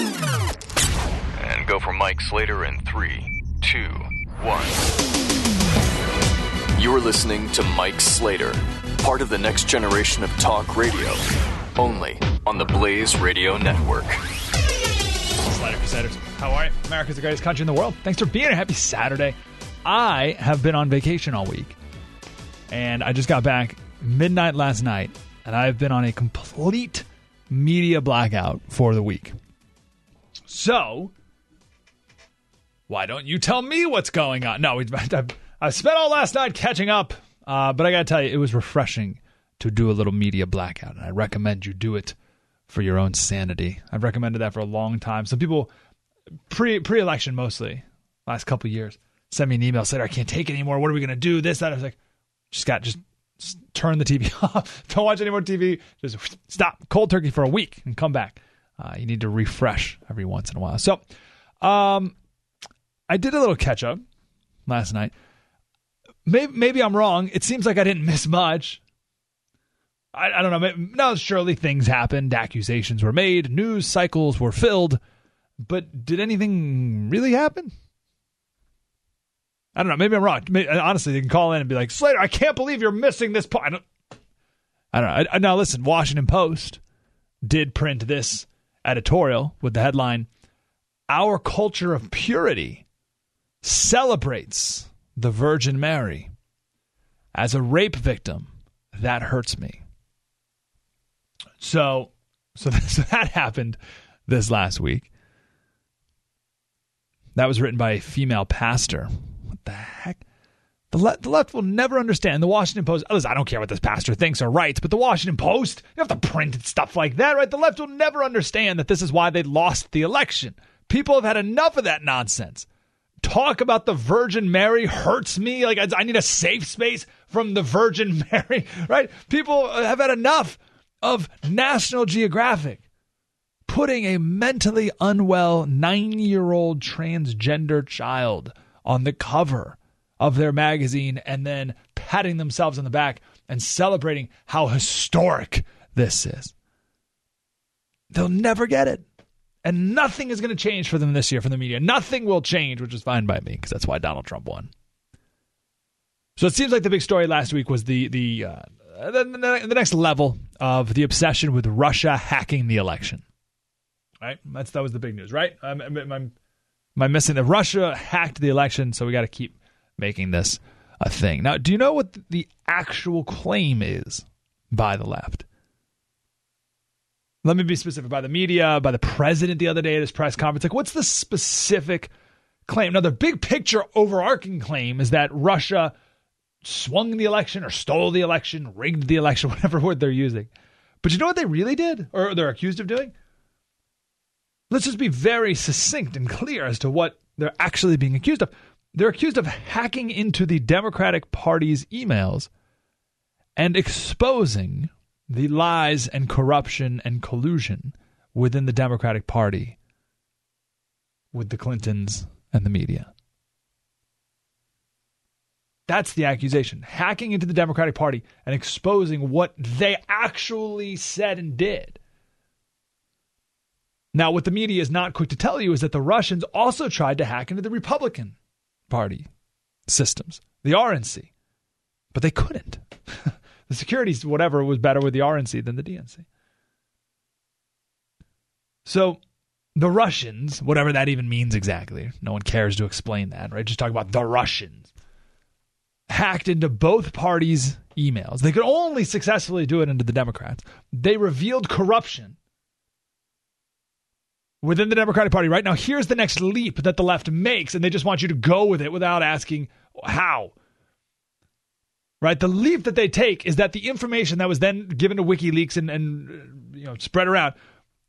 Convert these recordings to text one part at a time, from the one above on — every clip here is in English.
and go for Mike Slater in three, two, one. You're listening to Mike Slater, part of the next generation of talk radio, only on the Blaze Radio Network. Slater Crusaders, how are you? America's the greatest country in the world. Thanks for being here. Happy Saturday. I have been on vacation all week, and I just got back midnight last night, and I've been on a complete media blackout for the week. So, why don't you tell me what's going on? No, I spent all last night catching up, uh, but I got to tell you, it was refreshing to do a little media blackout, and I recommend you do it for your own sanity. I've recommended that for a long time. Some people, pre pre election mostly, last couple years, send me an email said I can't take it anymore. What are we gonna do? This that. I was like, just got just turn the TV off. Don't watch any more TV. Just stop cold turkey for a week and come back. Uh, you need to refresh every once in a while. So, um, I did a little catch up last night. Maybe, maybe I'm wrong. It seems like I didn't miss much. I, I don't know. Now, surely things happened. Accusations were made. News cycles were filled. But did anything really happen? I don't know. Maybe I'm wrong. Maybe, honestly, they can call in and be like, Slater, I can't believe you're missing this part. I don't, I don't know. I, now, listen, Washington Post did print this editorial with the headline Our Culture of Purity Celebrates the Virgin Mary. As a rape victim, that hurts me. So, so, so that happened this last week. That was written by a female pastor. What the heck? The, le- the left will never understand. The Washington Post, listen, I don't care what this pastor thinks or writes, but the Washington Post, you have to print stuff like that, right? The left will never understand that this is why they lost the election. People have had enough of that nonsense. Talk about the Virgin Mary hurts me. Like, I, I need a safe space from the Virgin Mary, right? People have had enough of National Geographic putting a mentally unwell nine year old transgender child on the cover of their magazine and then patting themselves on the back and celebrating how historic this is. They'll never get it. And nothing is going to change for them this year from the media. Nothing will change, which is fine by me because that's why Donald Trump won. So it seems like the big story last week was the the uh, the, the, next level of the obsession with Russia hacking the election. Right, that's that was the big news, right? I'm, I'm, I'm, I'm missing that Russia hacked the election, so we got to keep making this a thing. Now, do you know what the actual claim is by the left? Let me be specific by the media, by the president the other day at his press conference. Like, what's the specific claim? Now, the big picture overarching claim is that Russia swung the election or stole the election, rigged the election, whatever word they're using. But you know what they really did, or they're accused of doing? Let's just be very succinct and clear as to what they're actually being accused of. They're accused of hacking into the Democratic Party's emails and exposing the lies and corruption and collusion within the Democratic Party with the Clintons and the media. That's the accusation. Hacking into the Democratic Party and exposing what they actually said and did. Now, what the media is not quick to tell you is that the Russians also tried to hack into the Republican Party systems, the RNC, but they couldn't. the securities, whatever, was better with the RNC than the DNC. So the Russians, whatever that even means exactly, no one cares to explain that, right? Just talk about the Russians, hacked into both parties' emails. They could only successfully do it into the Democrats. They revealed corruption within the Democratic Party right now. Here's the next leap that the left makes, and they just want you to go with it without asking how. right? The leap that they take is that the information that was then given to WikiLeaks and, and uh, you know spread around,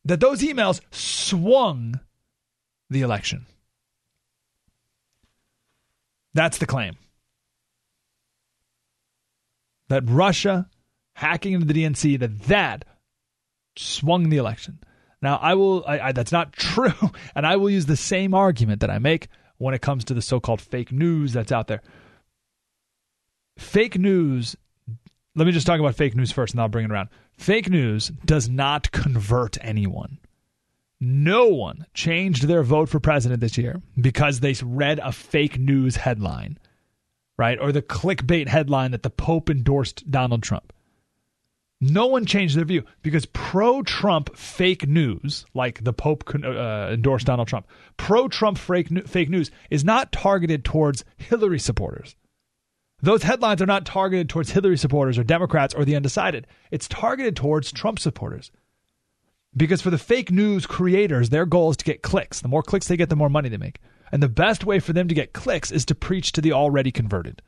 that those emails swung the election. That's the claim. That Russia hacking into the DNC, that that swung the election. Now, I will. I, I, that's not true, and I will use the same argument that I make when it comes to the so-called fake news that's out there. Fake news. Let me just talk about fake news first, and I'll bring it around. Fake news does not convert anyone. No one changed their vote for president this year because they read a fake news headline, right? Or the clickbait headline that the Pope endorsed Donald Trump. No one changed their view because pro Trump fake news, like the Pope uh, endorsed Donald Trump, pro Trump fake, fake news is not targeted towards Hillary supporters. Those headlines are not targeted towards Hillary supporters or Democrats or the undecided. It's targeted towards Trump supporters. Because for the fake news creators, their goal is to get clicks. The more clicks they get, the more money they make. And the best way for them to get clicks is to preach to the already converted.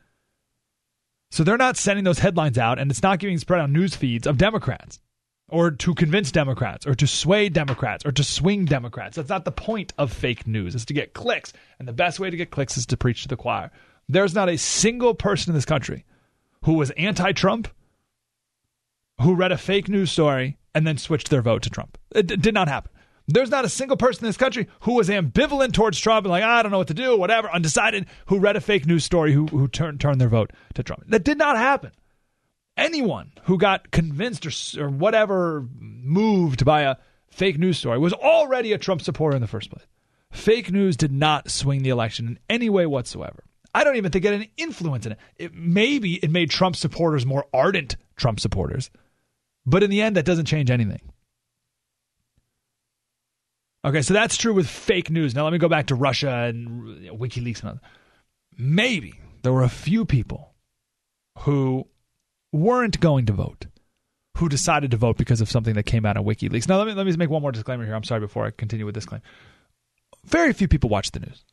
So they're not sending those headlines out, and it's not getting spread on news feeds of Democrats or to convince Democrats or to sway Democrats or to swing Democrats. That's not the point of fake news, It's to get clicks. And the best way to get clicks is to preach to the choir. There's not a single person in this country who was anti Trump who read a fake news story and then switched their vote to Trump. It d- did not happen. There's not a single person in this country who was ambivalent towards Trump and like, I don't know what to do, whatever, undecided, who read a fake news story who, who turned, turned their vote to Trump. That did not happen. Anyone who got convinced or, or whatever moved by a fake news story was already a Trump supporter in the first place. Fake news did not swing the election in any way whatsoever. I don't even think it had any influence in it. it. Maybe it made Trump supporters more ardent Trump supporters, but in the end, that doesn't change anything. Okay, so that's true with fake news. Now let me go back to Russia and WikiLeaks and other. Maybe there were a few people who weren't going to vote, who decided to vote because of something that came out of WikiLeaks. Now let me let me make one more disclaimer here. I'm sorry before I continue with this claim. Very few people watch the news.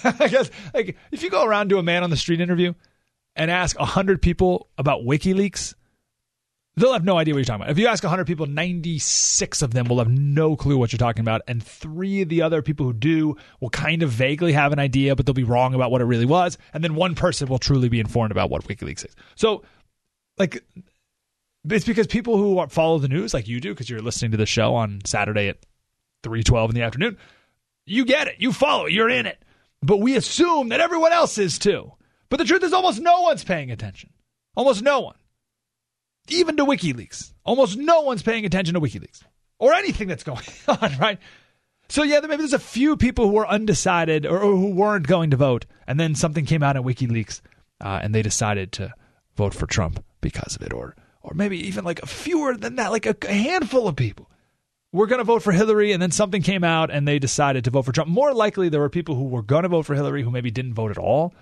I guess like if you go around to a man on the street interview and ask hundred people about WikiLeaks, they'll have no idea what you're talking about. If you ask 100 people, 96 of them will have no clue what you're talking about. And three of the other people who do will kind of vaguely have an idea, but they'll be wrong about what it really was. And then one person will truly be informed about what WikiLeaks is. So, like, it's because people who follow the news, like you do, because you're listening to the show on Saturday at 3:12 in the afternoon, you get it, you follow it, you're in it. But we assume that everyone else is too. But the truth is, almost no one's paying attention. Almost no one even to WikiLeaks. Almost no one's paying attention to WikiLeaks or anything that's going on, right? So yeah, maybe there's a few people who were undecided or, who weren't going to vote, and then something came out in WikiLeaks, uh, and they decided to vote for Trump because of it, or or maybe even like a fewer than that, like a, a handful of people were going to vote for Hillary, and then something came out, and they decided to vote for Trump. More likely, there were people who were going to vote for Hillary who maybe didn't vote at all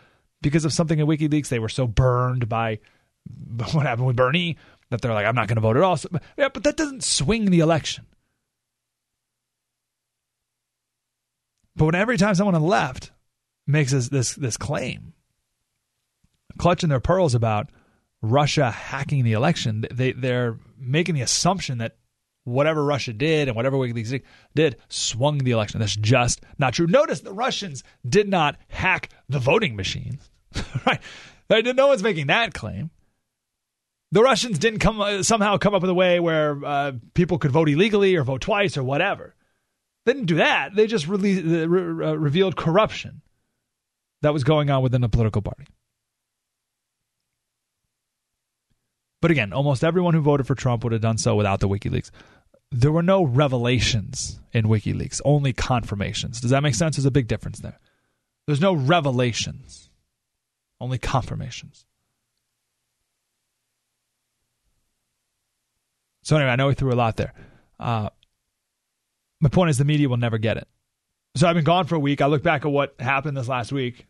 because of something in WikiLeaks. They were so burned by what happened with Bernie that they're like, I'm not going to vote at all. So, yeah, but that doesn't swing the election. But when every time someone on the left makes this this, this claim, clutching their pearls about Russia hacking the election, they they're making the assumption that whatever Russia did and whatever WikiLeaks did swung the election. That's just not true. Notice the Russians did not hack the voting machine, right? No one's making that claim the Russians didn't come uh, somehow come up with a way where uh, people could vote illegally or vote twice or whatever. They didn't do that. They just released, uh, re- uh, revealed corruption that was going on within the political party. But again, almost everyone who voted for Trump would have done so without the WikiLeaks. There were no revelations in WikiLeaks, only confirmations. Does that make sense? There's a big difference there. There's no revelations, only confirmations. So anyway, I know we threw a lot there. Uh, my point is the media will never get it. So I've been gone for a week. I look back at what happened this last week,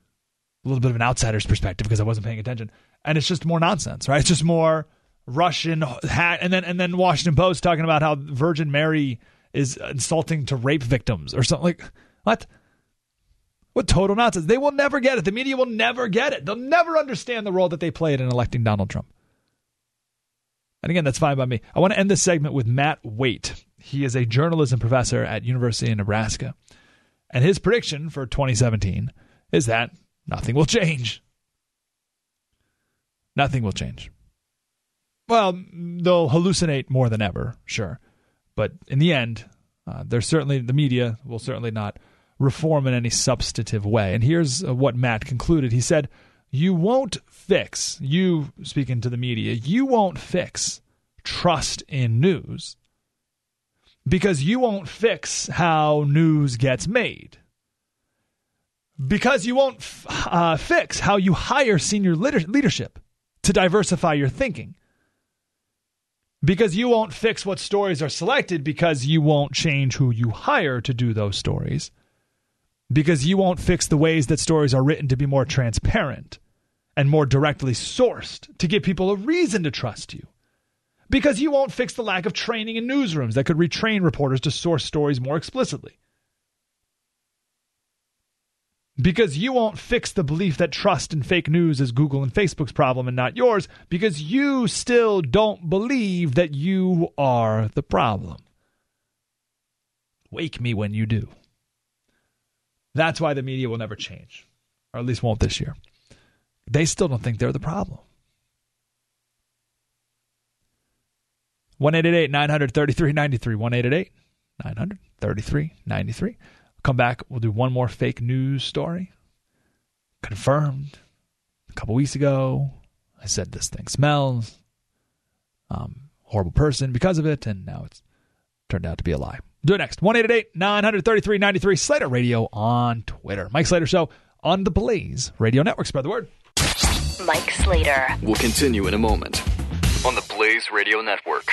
a little bit of an outsider's perspective because I wasn't paying attention, and it's just more nonsense, right? It's just more Russian hat, and then and then Washington Post talking about how Virgin Mary is insulting to rape victims or something like what? What total nonsense. They will never get it. The media will never get it. They'll never understand the role that they played in electing Donald Trump. And again, that's fine by me. I want to end this segment with Matt Waite. He is a journalism professor at University of Nebraska. And his prediction for 2017 is that nothing will change. Nothing will change. Well, they'll hallucinate more than ever, sure. But in the end, uh, there's certainly the media will certainly not reform in any substantive way. And here's uh, what Matt concluded. He said, "You won't fix you speaking to the media. You won't fix trust in news because you won't fix how news gets made." Because you won't uh, fix how you hire senior leadership to diversify your thinking because you won't fix what stories are selected because you won't change who you hire to do those stories because you won't fix the ways that stories are written to be more transparent and more directly sourced to give people a reason to trust you because you won't fix the lack of training in newsrooms that could retrain reporters to source stories more explicitly because you won't fix the belief that trust in fake news is Google and Facebook's problem and not yours, because you still don't believe that you are the problem. Wake me when you do. That's why the media will never change, or at least won't this year. They still don't think they're the problem. 1 933 93. 1 933 93. Come back. We'll do one more fake news story. Confirmed a couple weeks ago. I said this thing smells. Um, horrible person because of it, and now it's turned out to be a lie. Do it next. 1 933 93 Slater Radio on Twitter. Mike Slater Show on the Blaze Radio Network. Spread the word. Mike Slater. We'll continue in a moment on the Blaze Radio Network.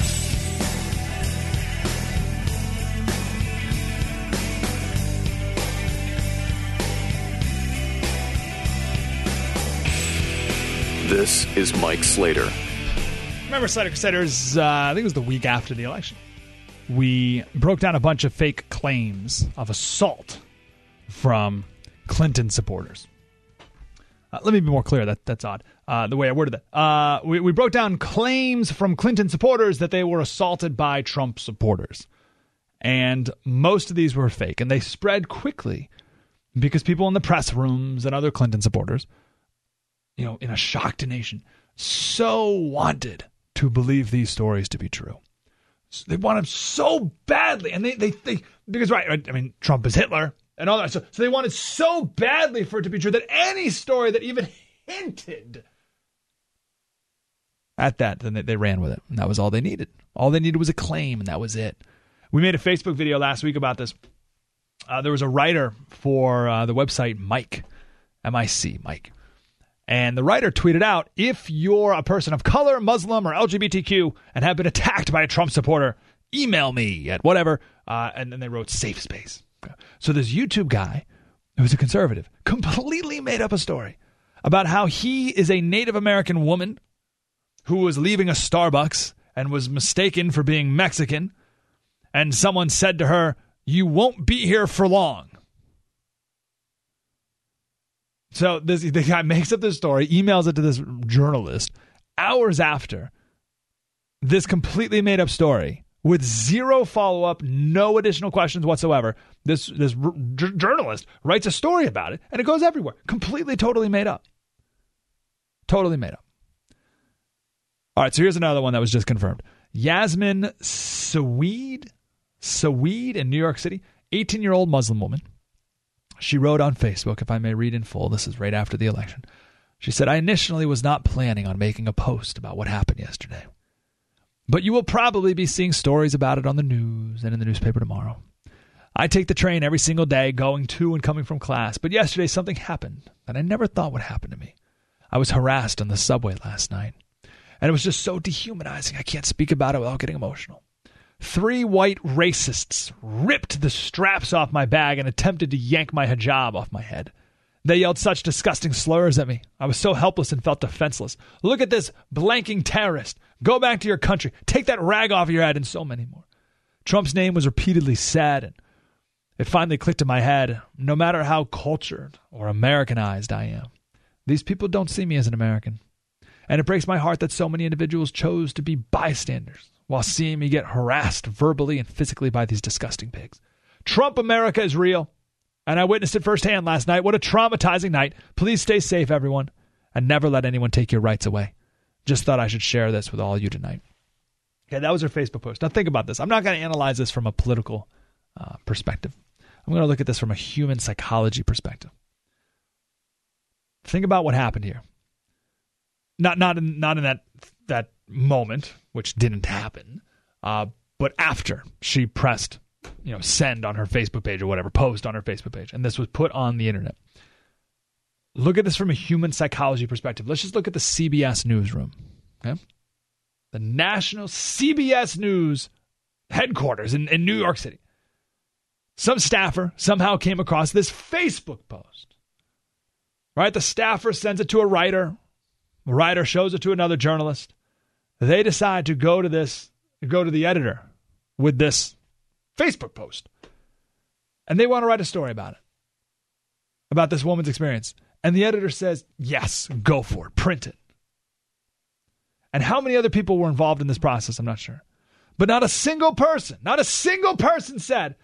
This is Mike Slater. Remember, Slater Crusaders, uh, I think it was the week after the election. We broke down a bunch of fake claims of assault from Clinton supporters. Uh, let me be more clear. That that's odd. Uh, the way I worded that. Uh, we we broke down claims from Clinton supporters that they were assaulted by Trump supporters, and most of these were fake, and they spread quickly because people in the press rooms and other Clinton supporters, you know, in a shocked nation, so wanted to believe these stories to be true. So they wanted so badly, and they they they because right, I mean, Trump is Hitler and all that. So, so they wanted so badly for it to be true that any story that even hinted at that, then they, ran with it. And that was all they needed. All they needed was a claim, and that was it. We made a Facebook video last week about this. Uh, there was a writer for uh, the website Mike, M I C, Mike. And the writer tweeted out if you're a person of color, Muslim, or LGBTQ and have been attacked by a Trump supporter, email me at whatever. Uh, and then they wrote safe space. So this YouTube guy, who's a conservative, completely made up a story about how he is a Native American woman who was leaving a Starbucks and was mistaken for being Mexican, and someone said to her, "You won't be here for long." So this the guy makes up this story, emails it to this journalist hours after this completely made up story with zero follow up, no additional questions whatsoever. This this r- journalist writes a story about it, and it goes everywhere. Completely, totally made up. Totally made up. All right, so here's another one that was just confirmed. Yasmin Seweid, Seweid in New York City, 18 year old Muslim woman. She wrote on Facebook, if I may read in full, this is right after the election. She said, I initially was not planning on making a post about what happened yesterday. But you will probably be seeing stories about it on the news and in the newspaper tomorrow. I take the train every single day going to and coming from class, but yesterday something happened that I never thought would happen to me. I was harassed on the subway last night, and it was just so dehumanizing. I can't speak about it without getting emotional. Three white racists ripped the straps off my bag and attempted to yank my hijab off my head. They yelled such disgusting slurs at me. I was so helpless and felt defenseless. Look at this blanking terrorist. Go back to your country. Take that rag off your head, and so many more. Trump's name was repeatedly said, and it finally clicked in my head no matter how cultured or Americanized I am, these people don't see me as an American. And it breaks my heart that so many individuals chose to be bystanders while seeing me get harassed verbally and physically by these disgusting pigs. Trump America is real. And I witnessed it firsthand last night. What a traumatizing night. Please stay safe, everyone, and never let anyone take your rights away. Just thought I should share this with all you tonight. Okay, that was her Facebook post. Now think about this. I'm not going to analyze this from a political uh, perspective. I'm going to look at this from a human psychology perspective. Think about what happened here. Not not in not in that that moment, which didn't happen, uh, but after she pressed you know, send on her Facebook page or whatever, post on her Facebook page, and this was put on the internet. Look at this from a human psychology perspective. Let's just look at the CBS newsroom. Okay? The national CBS News headquarters in, in New York City. Some staffer somehow came across this Facebook post. Right? The staffer sends it to a writer. The writer shows it to another journalist. They decide to go to this, go to the editor with this Facebook post. And they want to write a story about it, about this woman's experience. And the editor says, yes, go for it, print it. And how many other people were involved in this process, I'm not sure. But not a single person, not a single person said,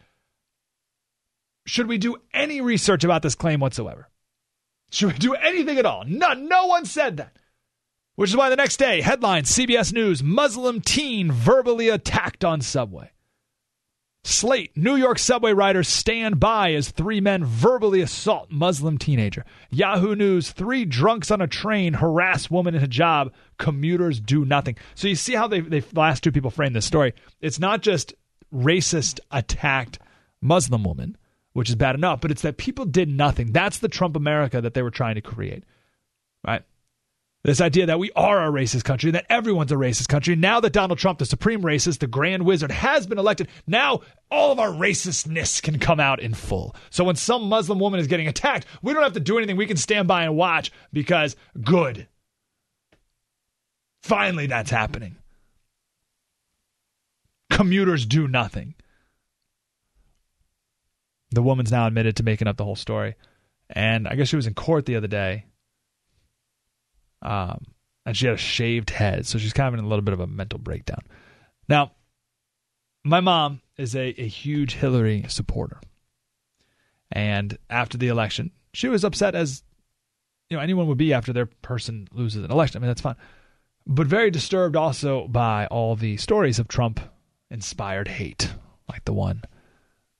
should we do any research about this claim whatsoever? Should we do anything at all? None. No one said that. Which is why the next day, headline CBS News Muslim teen verbally attacked on subway. Slate, New York subway riders stand by as three men verbally assault Muslim teenager. Yahoo News, three drunks on a train harass woman in hijab. Commuters do nothing. So you see how they, they the last two people frame this story. It's not just racist attacked Muslim woman, which is bad enough, but it's that people did nothing. That's the Trump America that they were trying to create. Right? This idea that we are a racist country, that everyone's a racist country. Now that Donald Trump, the supreme racist, the grand wizard, has been elected, now all of our racistness can come out in full. So when some Muslim woman is getting attacked, we don't have to do anything. We can stand by and watch because good. Finally, that's happening. Commuters do nothing. The woman's now admitted to making up the whole story. And I guess she was in court the other day um, and she had a shaved head, so she's kind of in a little bit of a mental breakdown. Now, my mom is a, a huge Hillary supporter, and after the election, she was upset as you know anyone would be after their person loses an election. I mean that's fine, but very disturbed also by all the stories of Trump inspired hate, like the one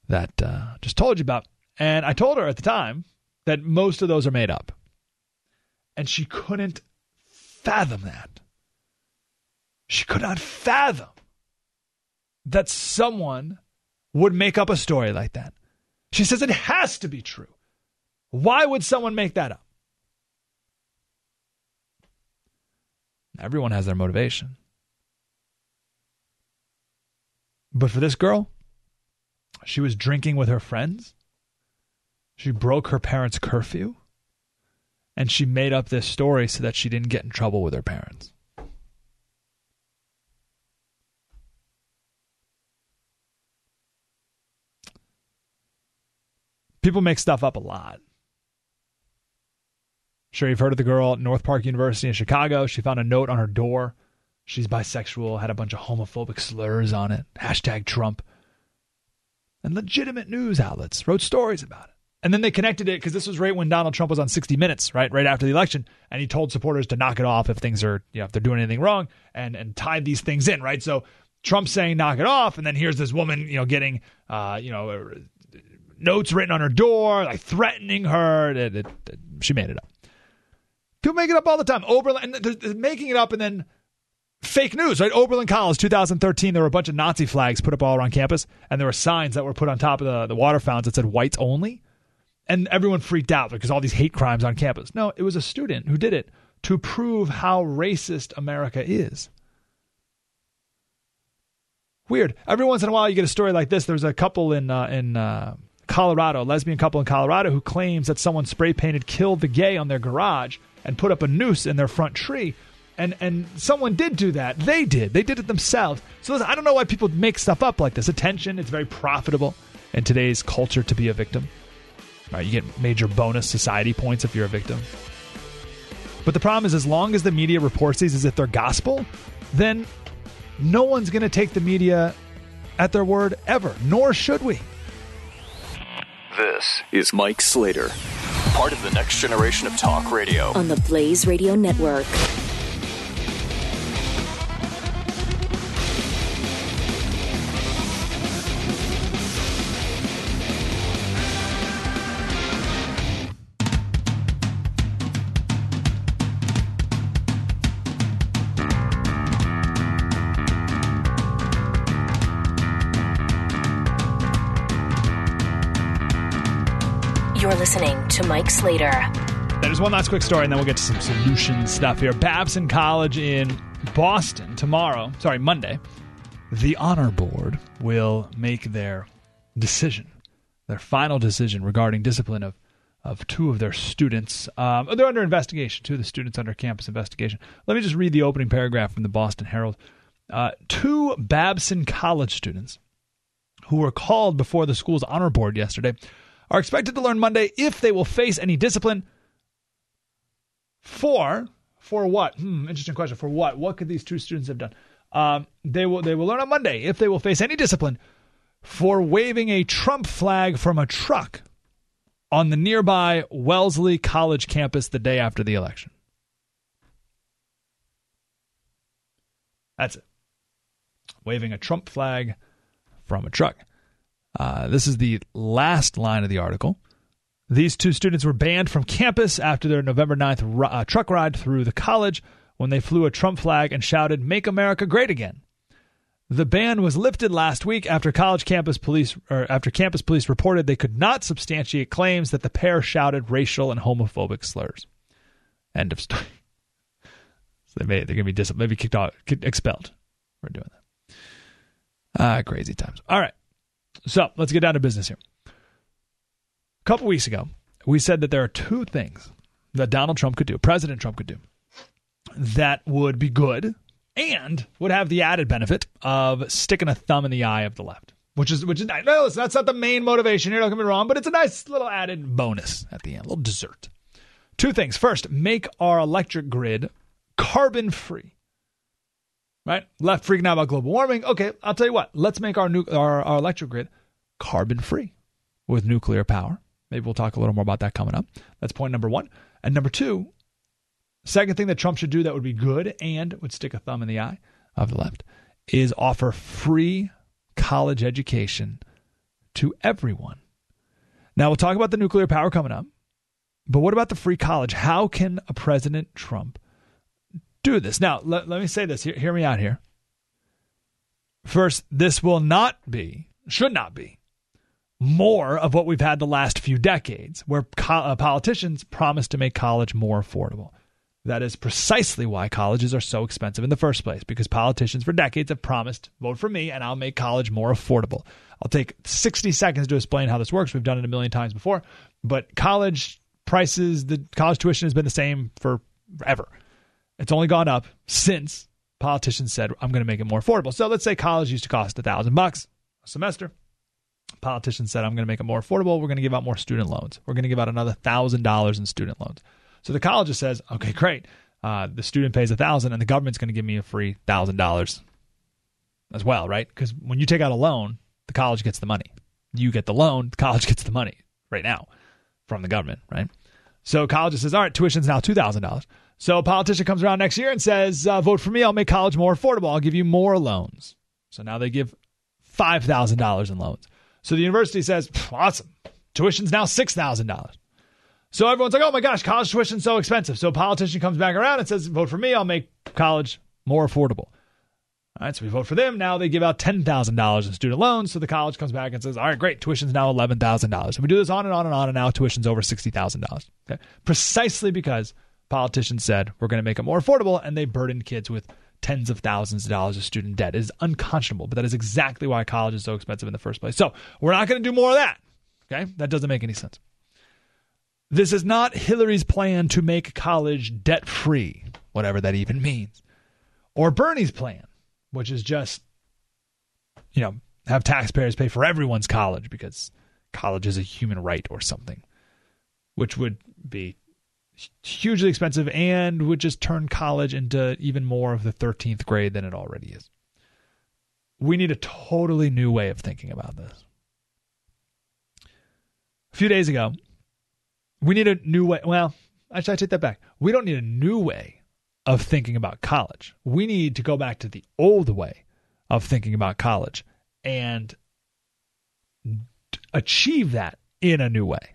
that uh, just told you about. And I told her at the time that most of those are made up. And she couldn't fathom that. She could not fathom that someone would make up a story like that. She says it has to be true. Why would someone make that up? Everyone has their motivation. But for this girl, she was drinking with her friends. She broke her parents' curfew and she made up this story so that she didn't get in trouble with her parents. People make stuff up a lot. Sure, you've heard of the girl at North Park University in Chicago. She found a note on her door. She's bisexual, had a bunch of homophobic slurs on it. Hashtag Trump. And legitimate news outlets wrote stories about it. And then they connected it because this was right when Donald Trump was on 60 Minutes, right, right after the election, and he told supporters to knock it off if things are, you know, if they're doing anything wrong, and and tied these things in, right. So Trump saying knock it off, and then here's this woman, you know, getting, uh, you know, uh, notes written on her door, like threatening her. It, it, it, she made it up. People make it up all the time. Oberlin, they're, they're making it up and then fake news, right? Oberlin College, 2013, there were a bunch of Nazi flags put up all around campus, and there were signs that were put on top of the, the water fountains that said whites only. And everyone freaked out because all these hate crimes on campus. No, it was a student who did it to prove how racist America is. Weird. Every once in a while, you get a story like this. There's a couple in uh, in uh, Colorado, a lesbian couple in Colorado, who claims that someone spray painted "Kill the Gay" on their garage and put up a noose in their front tree. And and someone did do that. They did. They did it themselves. So listen, I don't know why people make stuff up like this. Attention. It's very profitable in today's culture to be a victim. Right, you get major bonus society points if you're a victim. But the problem is, as long as the media reports these as if they're gospel, then no one's going to take the media at their word ever, nor should we. This is Mike Slater, part of the next generation of talk radio. on the Blaze Radio Network. To Mike Slater. There's one last quick story, and then we'll get to some solution stuff here. Babson College in Boston tomorrow, sorry, Monday, the honor board will make their decision, their final decision regarding discipline of, of two of their students. Um, they're under investigation, two of the students under campus investigation. Let me just read the opening paragraph from the Boston Herald. Uh, two Babson College students who were called before the school's honor board yesterday are expected to learn Monday if they will face any discipline for for what? Hmm, interesting question. For what? What could these two students have done? Um, they will they will learn on Monday if they will face any discipline for waving a Trump flag from a truck on the nearby Wellesley College campus the day after the election. That's it. Waving a Trump flag from a truck. Uh, this is the last line of the article. These two students were banned from campus after their November 9th ru- uh, truck ride through the college when they flew a Trump flag and shouted, Make America Great Again. The ban was lifted last week after college campus police or after campus police reported they could not substantiate claims that the pair shouted racial and homophobic slurs. End of story. So they may they're gonna be dis- maybe kicked out expelled for doing that. Ah, crazy times. All right. So let's get down to business here. A couple weeks ago, we said that there are two things that Donald Trump could do, President Trump could do, that would be good and would have the added benefit of sticking a thumb in the eye of the left. Which is which is nice. No, that's not the main motivation here. Don't get me wrong, but it's a nice little added bonus at the end, a little dessert. Two things. First, make our electric grid carbon free right? Left freaking out about global warming. Okay, I'll tell you what. Let's make our, nu- our our electric grid carbon free with nuclear power. Maybe we'll talk a little more about that coming up. That's point number one. And number two, second thing that Trump should do that would be good and would stick a thumb in the eye of the left is offer free college education to everyone. Now we'll talk about the nuclear power coming up. But what about the free college? How can a President Trump do this. Now, let, let me say this. Hear, hear me out here. First, this will not be, should not be, more of what we've had the last few decades, where co- uh, politicians promise to make college more affordable. That is precisely why colleges are so expensive in the first place, because politicians for decades have promised, vote for me and I'll make college more affordable. I'll take 60 seconds to explain how this works. We've done it a million times before, but college prices, the college tuition has been the same for forever. It's only gone up since politicians said, I'm going to make it more affordable. So let's say college used to cost a thousand bucks a semester. Politicians said, I'm going to make it more affordable. We're going to give out more student loans. We're going to give out another thousand dollars in student loans. So the college just says, okay, great. Uh, the student pays a thousand and the government's going to give me a free thousand dollars as well, right? Because when you take out a loan, the college gets the money. You get the loan, the college gets the money right now from the government, right? So college says, all right, tuition's now two thousand dollars. So a politician comes around next year and says, uh, vote for me. I'll make college more affordable. I'll give you more loans. So now they give $5,000 in loans. So the university says, awesome. Tuition's now $6,000. So everyone's like, oh my gosh, college tuition's so expensive. So a politician comes back around and says, vote for me, I'll make college more affordable. All right, so we vote for them. Now they give out $10,000 in student loans. So the college comes back and says, all right, great, tuition's now $11,000. And we do this on and on and on, and now tuition's over $60,000. Okay? Precisely because politicians said we're going to make it more affordable, and they burdened kids with tens of thousands of dollars of student debt. It is unconscionable, but that is exactly why college is so expensive in the first place. So we're not going to do more of that. Okay? That doesn't make any sense. This is not Hillary's plan to make college debt free, whatever that even means, or Bernie's plan which is just, you know, have taxpayers pay for everyone's college because college is a human right or something, which would be hugely expensive and would just turn college into even more of the 13th grade than it already is. We need a totally new way of thinking about this. A few days ago, we need a new way. Well, actually, I take that back. We don't need a new way of thinking about college. We need to go back to the old way of thinking about college and achieve that in a new way.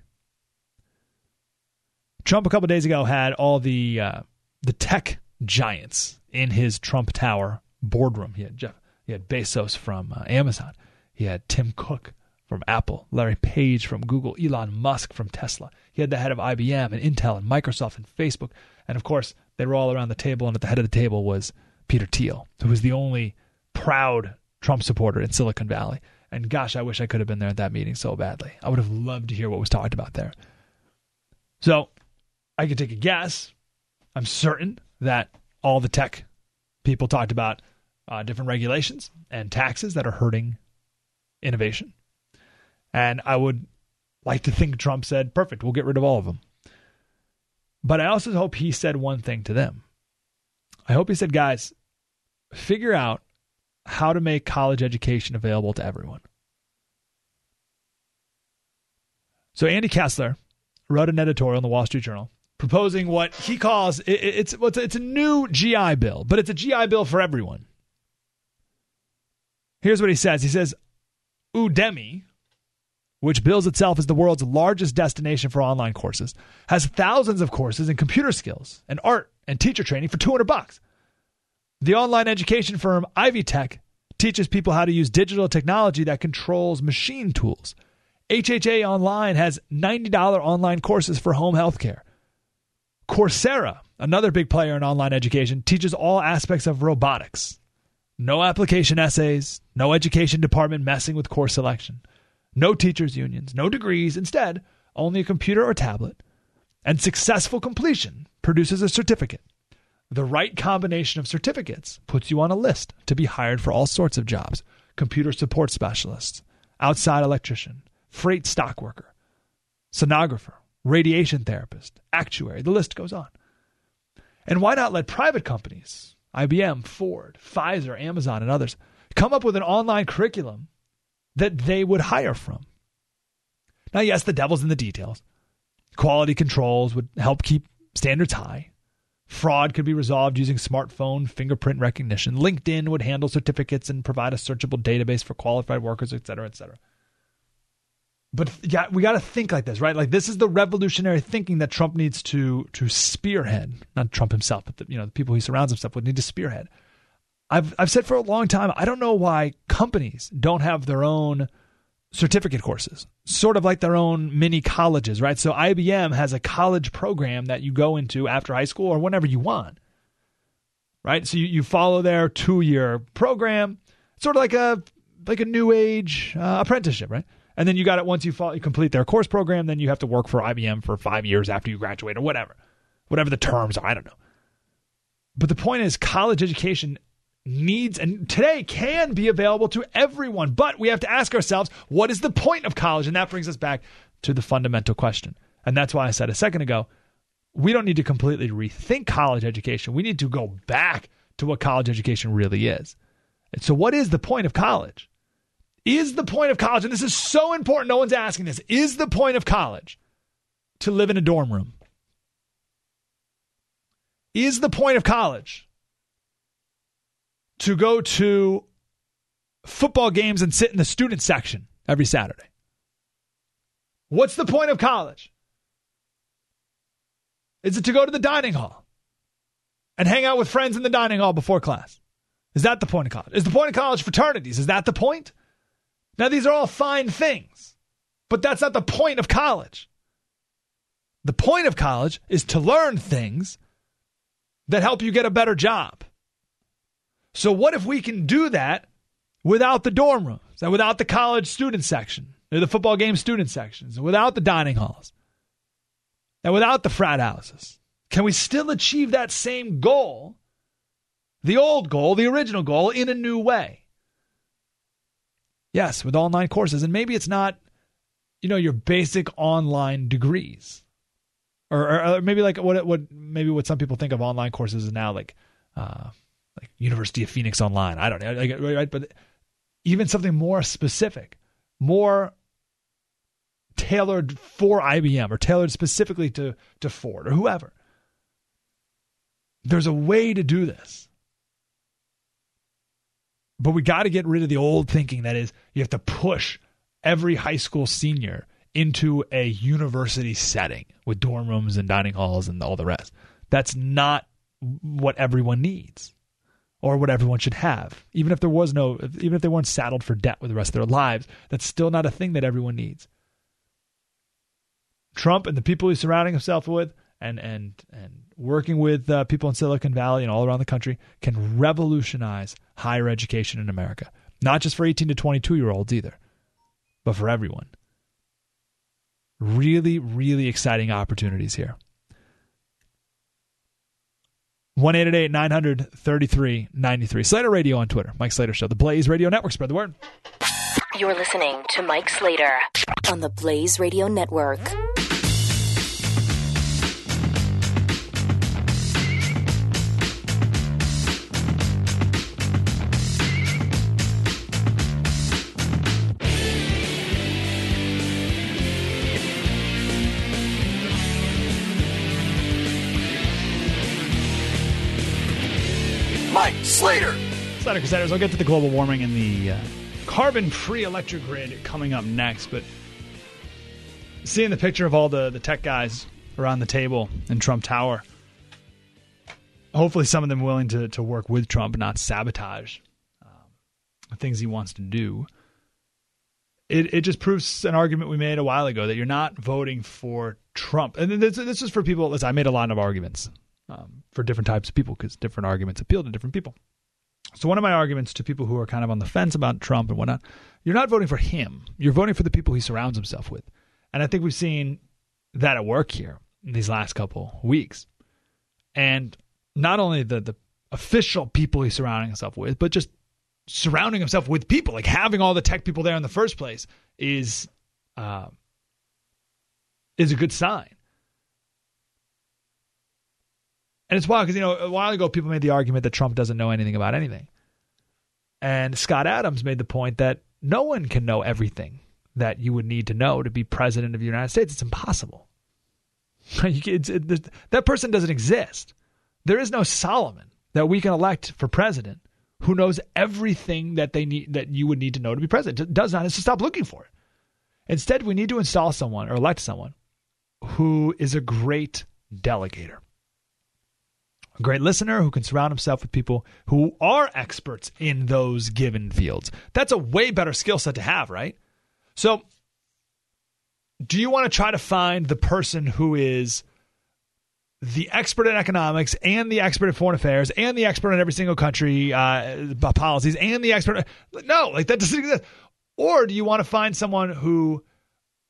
Trump a couple days ago had all the uh, the tech giants in his Trump Tower boardroom. He had Jeff, he had Bezos from uh, Amazon, he had Tim Cook from Apple, Larry Page from Google, Elon Musk from Tesla. He had the head of IBM and Intel and Microsoft and Facebook, and of course they were all around the table, and at the head of the table was Peter Thiel, who was the only proud Trump supporter in Silicon Valley. And gosh, I wish I could have been there at that meeting so badly. I would have loved to hear what was talked about there. So I could take a guess. I'm certain that all the tech people talked about uh, different regulations and taxes that are hurting innovation. And I would like to think Trump said, perfect, we'll get rid of all of them. But I also hope he said one thing to them. I hope he said, guys, figure out how to make college education available to everyone. So Andy Kessler wrote an editorial in the Wall Street Journal proposing what he calls it's it's it's a new GI bill, but it's a GI bill for everyone. Here's what he says. He says Udemy, which bills itself as the world's largest destination for online courses, has thousands of courses in computer skills and art and teacher training for 200 bucks. The online education firm Ivy Tech teaches people how to use digital technology that controls machine tools. HHA Online has $90 online courses for home health care. Coursera, another big player in online education, teaches all aspects of robotics. No application essays, no education department messing with course selection no teachers' unions, no degrees, instead, only a computer or tablet. And successful completion produces a certificate. The right combination of certificates puts you on a list to be hired for all sorts of jobs computer support specialist, outside electrician, freight stock worker, sonographer, radiation therapist, actuary. The list goes on. And why not let private companies, IBM, Ford, Pfizer, Amazon, and others, come up with an online curriculum that they would hire from. Now, yes, the devil's in the details. Quality controls would help keep standards high. Fraud could be resolved using smartphone fingerprint recognition. LinkedIn would handle certificates and provide a searchable database for qualified workers, et cetera, et cetera. But yeah, we got to think like this, right? Like this is the revolutionary thinking that Trump needs to to spearhead. Not Trump himself, but the, you know the people he surrounds himself with need to spearhead. I've I've said for a long time I don't know why companies don't have their own certificate courses, sort of like their own mini colleges, right? So IBM has a college program that you go into after high school or whenever you want, right? So you, you follow their two year program, sort of like a like a new age uh, apprenticeship, right? And then you got it once you, follow, you complete their course program, then you have to work for IBM for five years after you graduate or whatever, whatever the terms are. I don't know. But the point is, college education needs and today can be available to everyone. But we have to ask ourselves, what is the point of college? And that brings us back to the fundamental question. And that's why I said a second ago, we don't need to completely rethink college education. We need to go back to what college education really is. And so, what is the point of college? Is the point of college, and this is so important, no one's asking this, is the point of college to live in a dorm room? Is the point of college to go to football games and sit in the student section every Saturday. What's the point of college? Is it to go to the dining hall and hang out with friends in the dining hall before class? Is that the point of college? Is the point of college fraternities? Is that the point? Now, these are all fine things, but that's not the point of college. The point of college is to learn things that help you get a better job. So, what if we can do that without the dorm rooms and without the college student section, the football game student sections, and without the dining halls, and without the frat houses? Can we still achieve that same goal, the old goal, the original goal, in a new way? Yes, with online courses. And maybe it's not, you know, your basic online degrees. Or, or, or maybe like what what maybe what some people think of online courses is now like uh, like University of Phoenix online. I don't know, like, right? But even something more specific, more tailored for IBM or tailored specifically to to Ford or whoever. There's a way to do this. But we got to get rid of the old thinking that is you have to push every high school senior into a university setting with dorm rooms and dining halls and all the rest. That's not what everyone needs or what everyone should have. Even if there was no even if they weren't saddled for debt with the rest of their lives, that's still not a thing that everyone needs. Trump and the people he's surrounding himself with and and and working with uh, people in Silicon Valley and all around the country can revolutionize higher education in America. Not just for 18 to 22 year olds either, but for everyone. Really, really exciting opportunities here. 1 900 3393. Slater Radio on Twitter. Mike Slater Show. The Blaze Radio Network. Spread the word. You're listening to Mike Slater on the Blaze Radio Network. Slater Crusaders. I'll get to the global warming and the uh, carbon free electric grid coming up next. But seeing the picture of all the, the tech guys around the table in Trump Tower, hopefully some of them willing to, to work with Trump not sabotage um, things he wants to do. It, it just proves an argument we made a while ago that you're not voting for Trump. And this, this is for people. Listen, I made a lot of arguments um, for different types of people because different arguments appeal to different people. So one of my arguments to people who are kind of on the fence about Trump and whatnot, you're not voting for him. You're voting for the people he surrounds himself with. And I think we've seen that at work here in these last couple weeks. And not only the the official people he's surrounding himself with, but just surrounding himself with people, like having all the tech people there in the first place, is uh, is a good sign. And it's wild because, you know, a while ago, people made the argument that Trump doesn't know anything about anything. And Scott Adams made the point that no one can know everything that you would need to know to be president of the United States. It's impossible. It's, it, that person doesn't exist. There is no Solomon that we can elect for president who knows everything that they need that you would need to know to be president. It does not. It's to stop looking for it. Instead, we need to install someone or elect someone who is a great delegator a great listener who can surround himself with people who are experts in those given fields. That's a way better skill set to have, right? So, do you want to try to find the person who is the expert in economics and the expert in foreign affairs and the expert in every single country uh, policies and the expert? No, like that doesn't exist. Or do you want to find someone who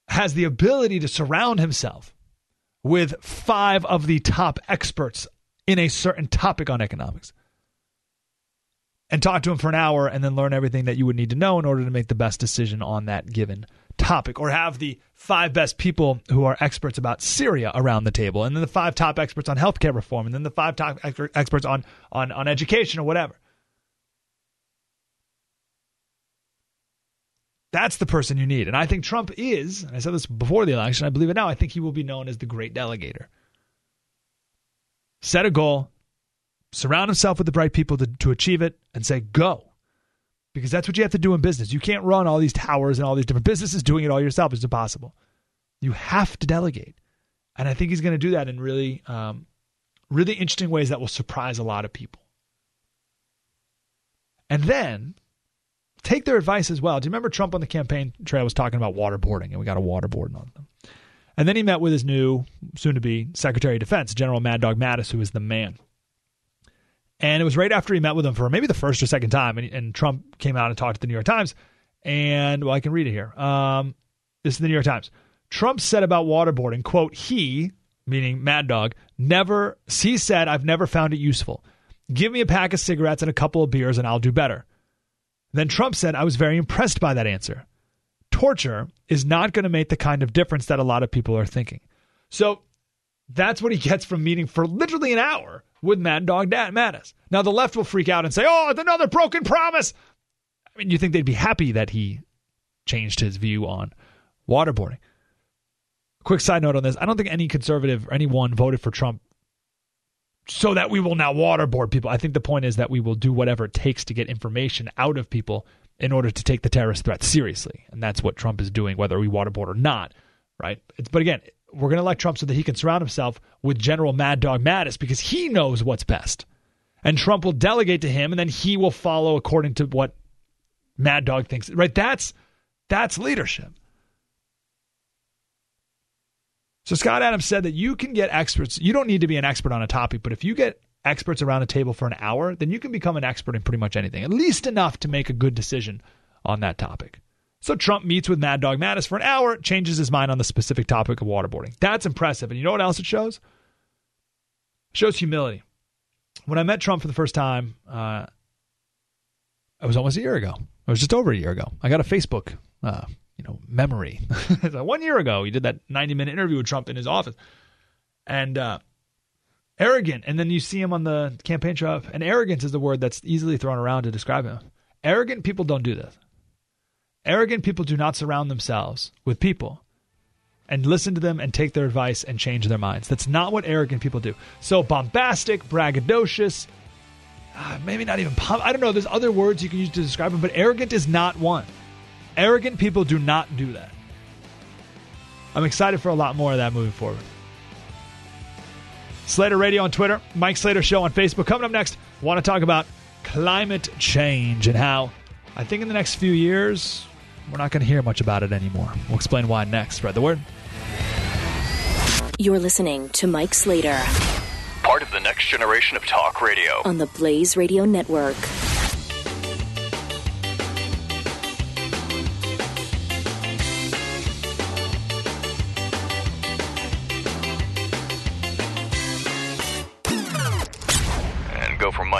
has the ability to surround himself with five of the top experts in a certain topic on economics and talk to him for an hour and then learn everything that you would need to know in order to make the best decision on that given topic or have the five best people who are experts about Syria around the table and then the five top experts on healthcare reform and then the five top experts on on on education or whatever That's the person you need. And I think Trump is, I said this before the election, I believe it now, I think he will be known as the great delegator set a goal, surround himself with the right people to, to achieve it, and say, go. Because that's what you have to do in business. You can't run all these towers and all these different businesses doing it all yourself. It's impossible. You have to delegate. And I think he's going to do that in really, um, really interesting ways that will surprise a lot of people. And then take their advice as well. Do you remember Trump on the campaign trail was talking about waterboarding, and we got a waterboarding on them. And then he met with his new, soon to be Secretary of Defense, General Mad Dog Mattis, who is the man. And it was right after he met with him for maybe the first or second time, and, and Trump came out and talked to the New York Times. And well, I can read it here. Um, this is the New York Times. Trump said about waterboarding, quote, he, meaning Mad Dog, never, he said, I've never found it useful. Give me a pack of cigarettes and a couple of beers and I'll do better. Then Trump said, I was very impressed by that answer. Torture is not going to make the kind of difference that a lot of people are thinking. So that's what he gets from meeting for literally an hour with Mad Dog Mattis. Now, the left will freak out and say, oh, it's another broken promise. I mean, you think they'd be happy that he changed his view on waterboarding. Quick side note on this I don't think any conservative or anyone voted for Trump so that we will now waterboard people. I think the point is that we will do whatever it takes to get information out of people in order to take the terrorist threat seriously. And that's what Trump is doing, whether we waterboard or not, right? It's, but again, we're going to elect Trump so that he can surround himself with General Mad Dog Mattis because he knows what's best. And Trump will delegate to him, and then he will follow according to what Mad Dog thinks. Right? That's that's leadership. So Scott Adams said that you can get experts. You don't need to be an expert on a topic, but if you get experts around a table for an hour, then you can become an expert in pretty much anything, at least enough to make a good decision on that topic. So Trump meets with Mad Dog Mattis for an hour, changes his mind on the specific topic of waterboarding. That's impressive. And you know what else it shows? It shows humility. When I met Trump for the first time, uh, it was almost a year ago. It was just over a year ago. I got a Facebook uh, you know, memory. One year ago, he did that 90 minute interview with Trump in his office. And uh, arrogant. And then you see him on the campaign trail. And arrogance is the word that's easily thrown around to describe him. Arrogant people don't do this. Arrogant people do not surround themselves with people and listen to them and take their advice and change their minds. That's not what arrogant people do. So bombastic, braggadocious, uh, maybe not even, I don't know. There's other words you can use to describe them, but arrogant is not one. Arrogant people do not do that. I'm excited for a lot more of that moving forward. Slater Radio on Twitter, Mike Slater Show on Facebook. Coming up next, want to talk about climate change and how I think in the next few years, we're not going to hear much about it anymore. We'll explain why next. Spread the word. You're listening to Mike Slater. Part of the next generation of talk radio. On the Blaze Radio Network.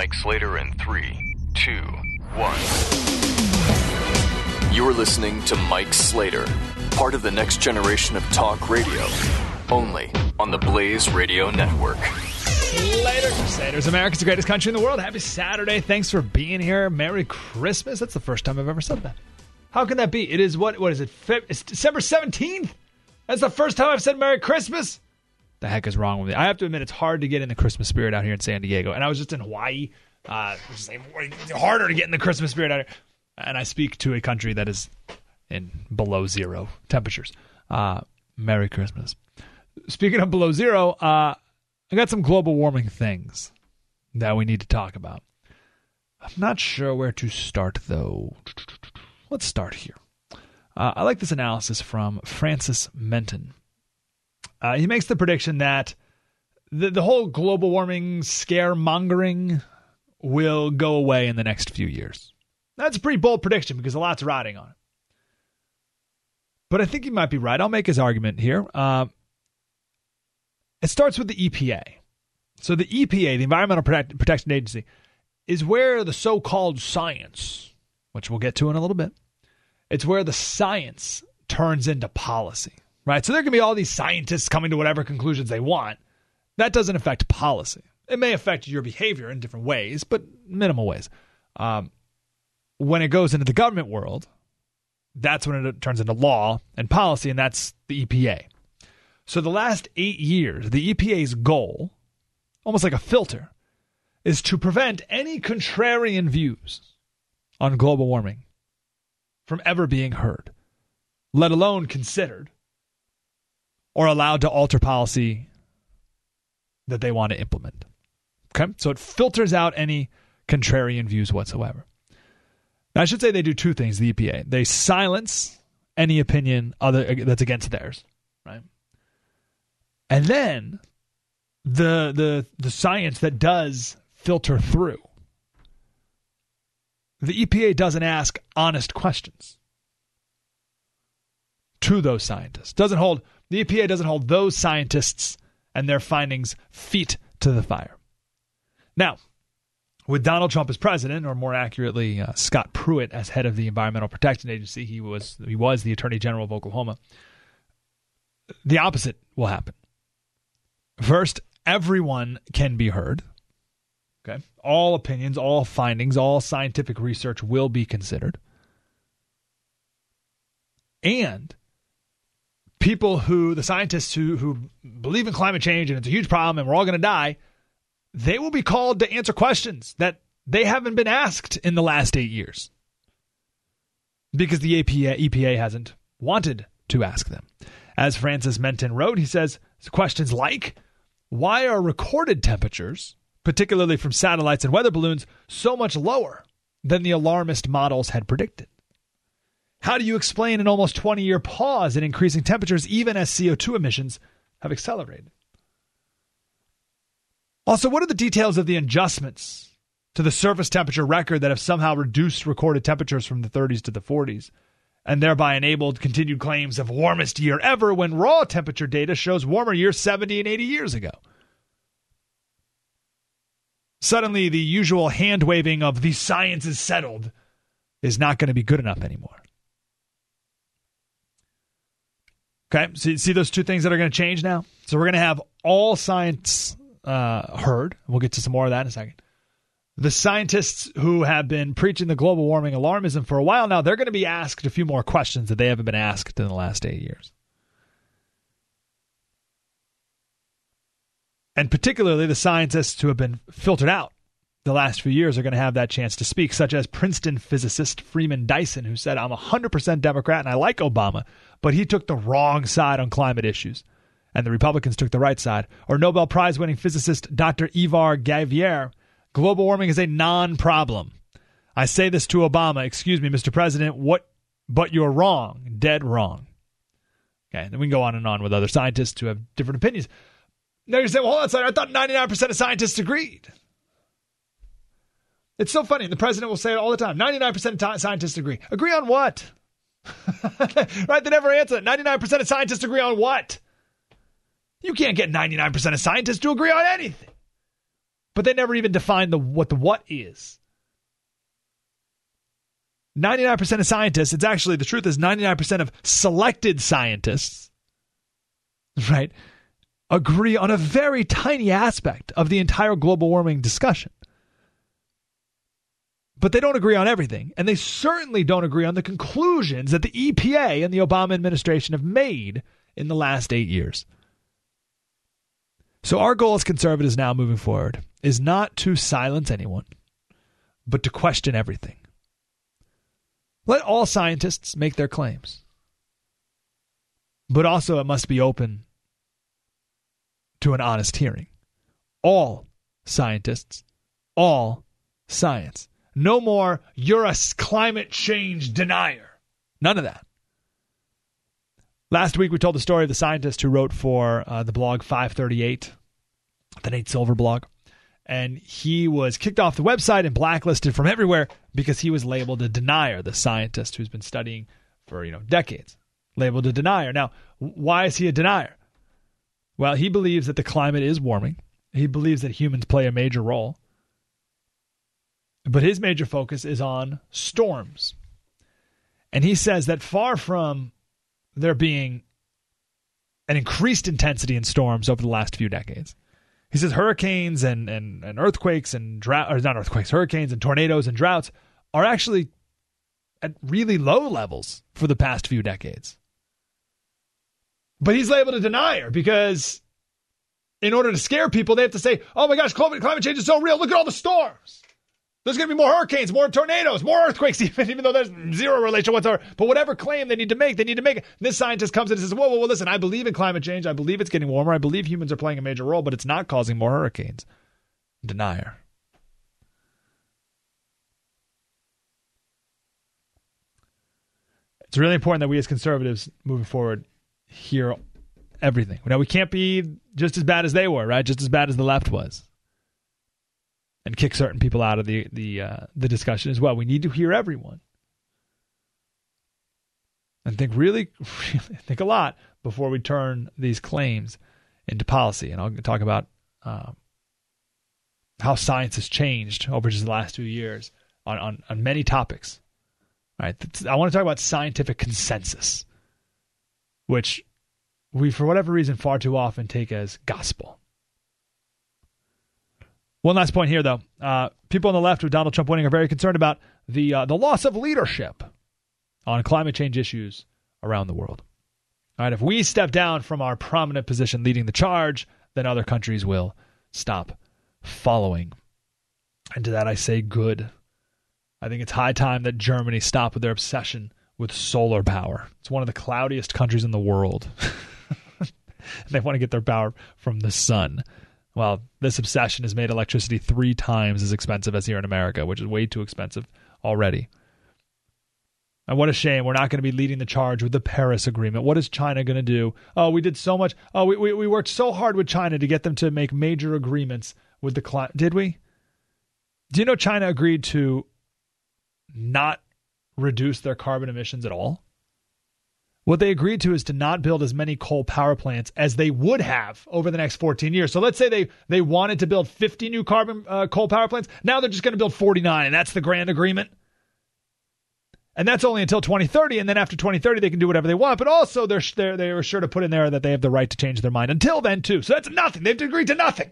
Mike Slater in three, two, one. You're listening to Mike Slater, part of the next generation of talk radio, only on the Blaze Radio Network. Later, Crusaders, America's the greatest country in the world. Happy Saturday. Thanks for being here. Merry Christmas. That's the first time I've ever said that. How can that be? It is what? What is it? It's December 17th? That's the first time I've said Merry Christmas? The heck is wrong with me? I have to admit, it's hard to get in the Christmas spirit out here in San Diego. And I was just in Hawaii. Uh, it's harder to get in the Christmas spirit out here. And I speak to a country that is in below zero temperatures. Uh, Merry Christmas. Speaking of below zero, uh, I got some global warming things that we need to talk about. I'm not sure where to start, though. Let's start here. Uh, I like this analysis from Francis Menton. Uh, he makes the prediction that the, the whole global warming scaremongering will go away in the next few years. That's a pretty bold prediction because a lot's riding on it. But I think he might be right. I'll make his argument here. Uh, it starts with the EPA. So the EPA, the Environmental Protection Agency, is where the so-called science, which we'll get to in a little bit, it's where the science turns into policy right? So there can be all these scientists coming to whatever conclusions they want. That doesn't affect policy. It may affect your behavior in different ways, but minimal ways. Um, when it goes into the government world, that's when it turns into law and policy, and that's the EPA. So the last eight years, the EPA's goal, almost like a filter, is to prevent any contrarian views on global warming from ever being heard, let alone considered or allowed to alter policy that they want to implement. Okay? So it filters out any contrarian views whatsoever. Now, I should say they do two things, the EPA. They silence any opinion other that's against theirs, right? And then the the the science that does filter through. The EPA doesn't ask honest questions to those scientists. Doesn't hold the EPA doesn't hold those scientists and their findings feet to the fire. Now, with Donald Trump as president, or more accurately, uh, Scott Pruitt as head of the Environmental Protection Agency, he was he was the Attorney General of Oklahoma. The opposite will happen. First, everyone can be heard. Okay, all opinions, all findings, all scientific research will be considered, and people who the scientists who who believe in climate change and it's a huge problem and we're all going to die they will be called to answer questions that they haven't been asked in the last 8 years. Because the EPA, EPA hasn't wanted to ask them. As Francis Menton wrote he says questions like why are recorded temperatures particularly from satellites and weather balloons so much lower than the alarmist models had predicted how do you explain an almost 20 year pause in increasing temperatures even as CO2 emissions have accelerated? Also, what are the details of the adjustments to the surface temperature record that have somehow reduced recorded temperatures from the 30s to the 40s and thereby enabled continued claims of warmest year ever when raw temperature data shows warmer years 70 and 80 years ago? Suddenly, the usual hand waving of the science is settled is not going to be good enough anymore. Okay, see, see those two things that are going to change now. So we're going to have all science uh, heard. We'll get to some more of that in a second. The scientists who have been preaching the global warming alarmism for a while now, they're going to be asked a few more questions that they haven't been asked in the last eight years. And particularly the scientists who have been filtered out the last few years are going to have that chance to speak, such as Princeton physicist Freeman Dyson, who said, I'm 100% Democrat and I like Obama, but he took the wrong side on climate issues. And the Republicans took the right side. Or Nobel Prize winning physicist Dr. Ivar Giaever, global warming is a non problem. I say this to Obama, excuse me, Mr. President, what, but you're wrong, dead wrong. Okay, then we can go on and on with other scientists who have different opinions. Now you're saying, well, hold on I thought 99% of scientists agreed. It's so funny. The president will say it all the time. 99% of scientists agree. Agree on what? right? They never answer it. 99% of scientists agree on what? You can't get 99% of scientists to agree on anything. But they never even define the what the what is. 99% of scientists, it's actually the truth is 99% of selected scientists, right, agree on a very tiny aspect of the entire global warming discussion but they don't agree on everything. And they certainly don't agree on the conclusions that the EPA and the Obama administration have made in the last eight years. So, our goal as conservatives now moving forward is not to silence anyone, but to question everything. Let all scientists make their claims. But also, it must be open to an honest hearing. All scientists, all science. No more, you're a climate change denier. None of that. Last week, we told the story of the scientist who wrote for uh, the blog 538, the Nate Silver blog. And he was kicked off the website and blacklisted from everywhere because he was labeled a denier, the scientist who's been studying for you know decades. Labeled a denier. Now, why is he a denier? Well, he believes that the climate is warming. He believes that humans play a major role. But his major focus is on storms. And he says that far from there being an increased intensity in storms over the last few decades, he says hurricanes and, and, and earthquakes and drought, or not earthquakes, hurricanes and tornadoes and droughts are actually at really low levels for the past few decades. But he's labeled a denier because in order to scare people, they have to say, oh my gosh, climate, climate change is so real. Look at all the storms. There's going to be more hurricanes, more tornadoes, more earthquakes, even, even though there's zero relation whatsoever. But whatever claim they need to make, they need to make it. This scientist comes in and says, whoa, whoa, whoa, listen, I believe in climate change. I believe it's getting warmer. I believe humans are playing a major role, but it's not causing more hurricanes. Denier. It's really important that we as conservatives moving forward hear everything. Now, we can't be just as bad as they were, right? Just as bad as the left was and kick certain people out of the the uh, the discussion as well. We need to hear everyone and think really, really think a lot before we turn these claims into policy. And I'll talk about um, how science has changed over just the last two years on, on, on many topics. Right, I want to talk about scientific consensus, which we, for whatever reason, far too often take as gospel. One last point here, though. Uh, people on the left with Donald Trump winning are very concerned about the uh, the loss of leadership on climate change issues around the world. All right, if we step down from our prominent position leading the charge, then other countries will stop following. And to that I say good. I think it's high time that Germany stop with their obsession with solar power. It's one of the cloudiest countries in the world. they want to get their power from the sun. Well, this obsession has made electricity three times as expensive as here in America, which is way too expensive already. And what a shame. We're not going to be leading the charge with the Paris Agreement. What is China going to do? Oh, we did so much. Oh, we, we, we worked so hard with China to get them to make major agreements with the climate. Did we? Do you know China agreed to not reduce their carbon emissions at all? What they agreed to is to not build as many coal power plants as they would have over the next 14 years. So let's say they they wanted to build 50 new carbon uh, coal power plants. Now they're just going to build 49, and that's the grand agreement. And that's only until 2030, and then after 2030 they can do whatever they want. But also they're they're they are sure to put in there that they have the right to change their mind until then too. So that's nothing. They've agreed to nothing,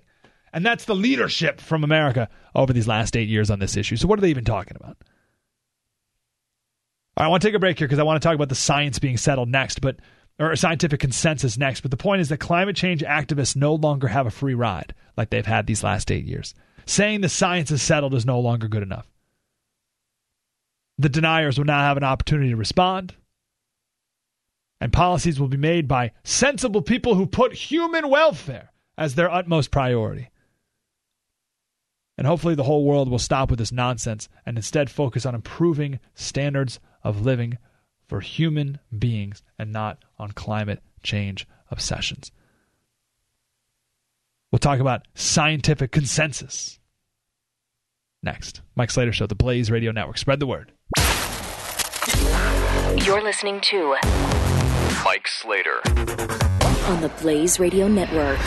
and that's the leadership from America over these last eight years on this issue. So what are they even talking about? I want to take a break here because I want to talk about the science being settled next, but or scientific consensus next. But the point is that climate change activists no longer have a free ride like they've had these last eight years. Saying the science is settled is no longer good enough. The deniers will now have an opportunity to respond. And policies will be made by sensible people who put human welfare as their utmost priority. And hopefully, the whole world will stop with this nonsense and instead focus on improving standards of living for human beings and not on climate change obsessions. We'll talk about scientific consensus next. Mike Slater Show, the Blaze Radio Network. Spread the word. You're listening to Mike Slater on the Blaze Radio Network.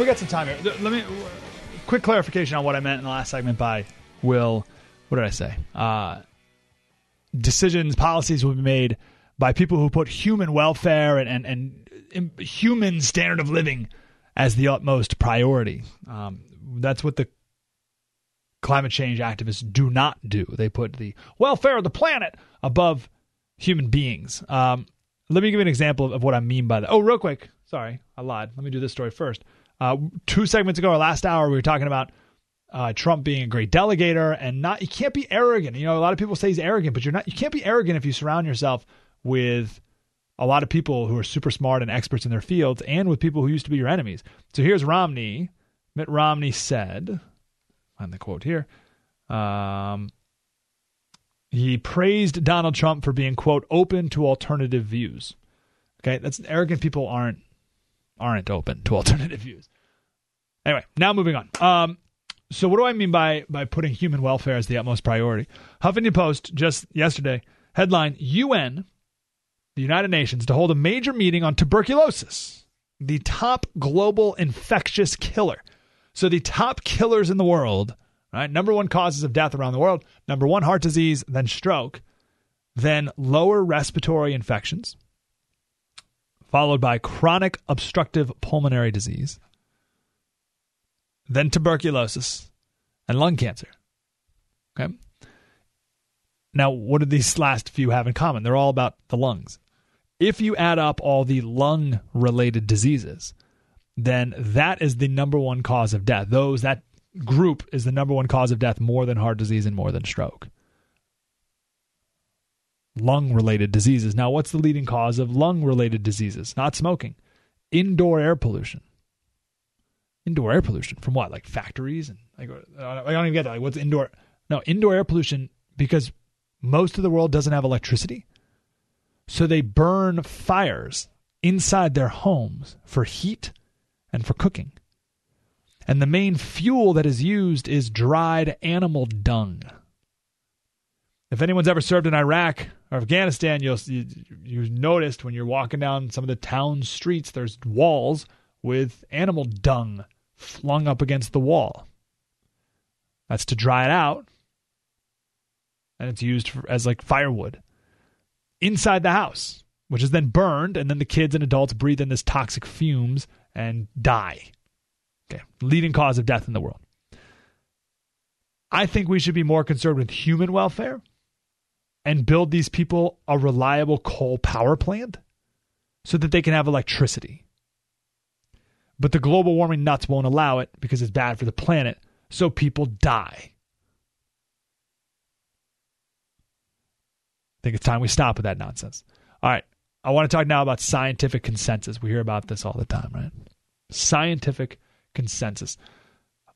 We got some time here. Let me quick clarification on what I meant in the last segment by will. What did I say? Uh, decisions, policies will be made by people who put human welfare and and, and human standard of living as the utmost priority. Um, that's what the climate change activists do not do. They put the welfare of the planet above human beings. Um, let me give you an example of, of what I mean by that. Oh, real quick. Sorry, I lied. Let me do this story first. Uh, two segments ago, or last hour, we were talking about uh, Trump being a great delegator and not. You can't be arrogant. You know, a lot of people say he's arrogant, but you're not. You can't be arrogant if you surround yourself with a lot of people who are super smart and experts in their fields, and with people who used to be your enemies. So here's Romney. Mitt Romney said, find the quote here. Um, he praised Donald Trump for being quote open to alternative views. Okay, that's arrogant people aren't aren't open to alternative views. Anyway, now moving on. Um, so what do I mean by by putting human welfare as the utmost priority? Huffington Post just yesterday headline: UN, the United Nations, to hold a major meeting on tuberculosis, the top global infectious killer. So the top killers in the world, right? Number one causes of death around the world: number one, heart disease, then stroke, then lower respiratory infections, followed by chronic obstructive pulmonary disease, then tuberculosis, and lung cancer. Okay. Now, what do these last few have in common? They're all about the lungs. If you add up all the lung related diseases, then that is the number one cause of death. Those that group is the number one cause of death more than heart disease and more than stroke. Lung related diseases. Now, what's the leading cause of lung related diseases? Not smoking, indoor air pollution. Indoor air pollution from what? Like factories and like I don't even get that. Like what's indoor? No, indoor air pollution because most of the world doesn't have electricity. So they burn fires inside their homes for heat and for cooking. And the main fuel that is used is dried animal dung. If anyone's ever served in Iraq or Afghanistan, you'll you, you noticed when you're walking down some of the town streets, there's walls with animal dung flung up against the wall. That's to dry it out, and it's used for, as like firewood inside the house, which is then burned, and then the kids and adults breathe in this toxic fumes and die. Okay, leading cause of death in the world. I think we should be more concerned with human welfare and build these people a reliable coal power plant so that they can have electricity. But the global warming nuts won't allow it because it's bad for the planet, so people die. I think it's time we stop with that nonsense. All right. I want to talk now about scientific consensus. We hear about this all the time, right? Scientific consensus.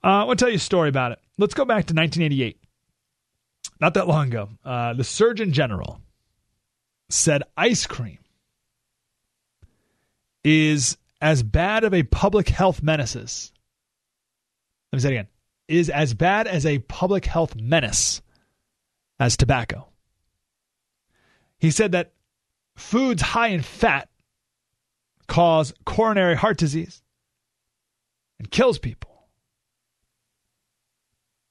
Uh, I want to tell you a story about it. Let's go back to 1988. Not that long ago. Uh, the Surgeon General said ice cream is as bad of a public health menace. Let me say it again. Is as bad as a public health menace as tobacco. He said that foods high in fat cause coronary heart disease and kills people.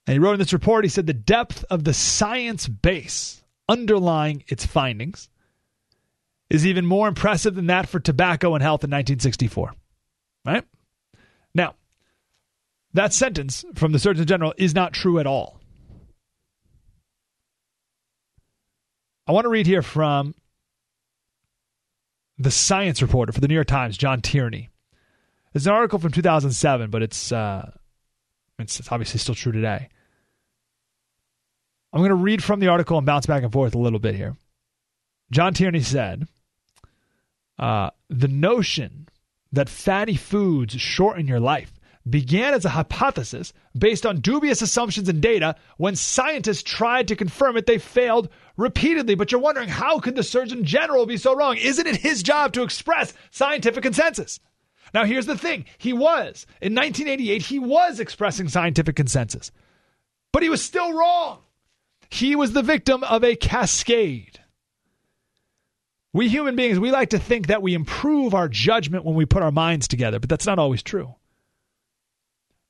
And he wrote in this report, he said the depth of the science base underlying its findings is even more impressive than that for tobacco and health in 1964. Right? Now, that sentence from the Surgeon General is not true at all. I want to read here from the science reporter for the New York Times, John Tierney. It's an article from 2007, but it's uh, it's, it's obviously still true today. I'm going to read from the article and bounce back and forth a little bit here. John Tierney said, uh, "The notion that fatty foods shorten your life began as a hypothesis based on dubious assumptions and data. When scientists tried to confirm it, they failed repeatedly. But you're wondering, how could the Surgeon General be so wrong? Isn't it his job to express scientific consensus? Now, here's the thing he was. In 1988, he was expressing scientific consensus, but he was still wrong. He was the victim of a cascade. We human beings, we like to think that we improve our judgment when we put our minds together, but that's not always true.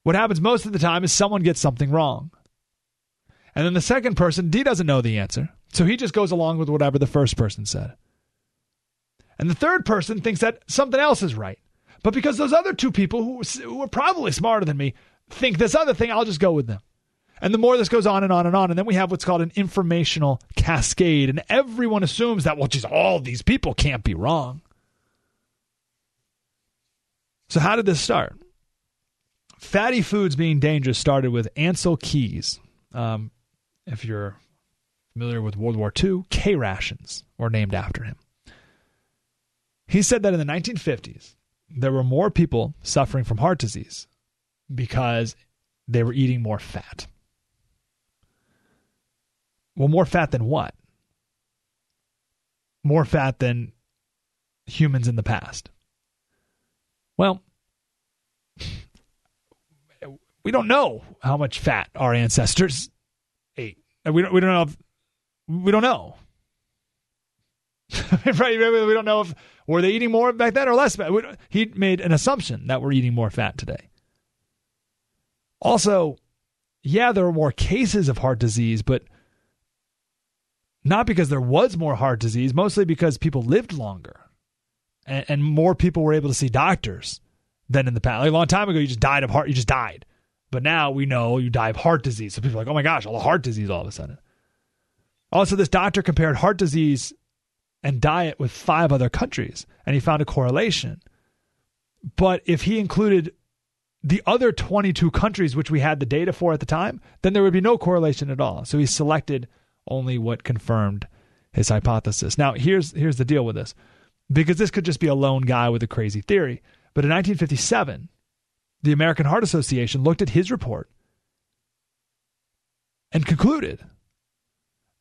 What happens most of the time is someone gets something wrong. And then the second person, D doesn't know the answer. So he just goes along with whatever the first person said. And the third person thinks that something else is right. But because those other two people who, who are probably smarter than me think this other thing, I'll just go with them. And the more this goes on and on and on, and then we have what's called an informational cascade, and everyone assumes that, well, geez, all these people can't be wrong. So, how did this start? Fatty foods being dangerous started with Ancel Keys. Um, if you're familiar with World War II, K rations were named after him. He said that in the 1950s, there were more people suffering from heart disease because they were eating more fat. Well, more fat than what? More fat than humans in the past. Well, we don't know how much fat our ancestors ate. We don't, we don't know. If, we don't know. right? We don't know if were they eating more back then or less. He made an assumption that we're eating more fat today. Also, yeah, there are more cases of heart disease, but not because there was more heart disease, mostly because people lived longer. and, and more people were able to see doctors than in the past. Like a long time ago, you just died of heart. You just died. But now we know you die of heart disease. So people are like, oh my gosh, all the heart disease all of a sudden. Also, this doctor compared heart disease and diet with five other countries, and he found a correlation. But if he included the other 22 countries which we had the data for at the time, then there would be no correlation at all. So he selected only what confirmed his hypothesis. Now, here's here's the deal with this. Because this could just be a lone guy with a crazy theory. But in 1957, the American Heart Association looked at his report and concluded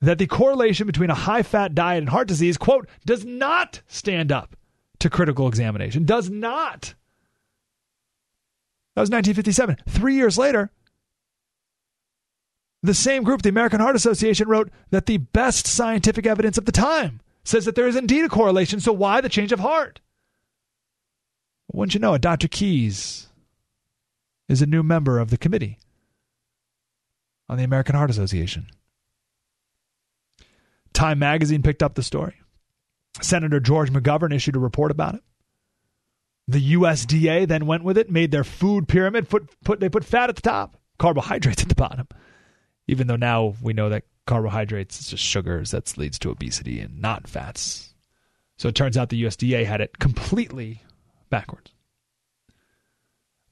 that the correlation between a high fat diet and heart disease, quote, does not stand up to critical examination. Does not. That was 1957. Three years later, the same group, the American Heart Association, wrote that the best scientific evidence of the time says that there is indeed a correlation. So why the change of heart? Wouldn't you know it? Dr. Keys is a new member of the committee on the American Heart Association. Time magazine picked up the story. Senator George McGovern issued a report about it. The USDA then went with it, made their food pyramid. Put, put, they put fat at the top, carbohydrates at the bottom. Even though now we know that carbohydrates is just sugars that leads to obesity and not fats. So it turns out the USDA had it completely backwards.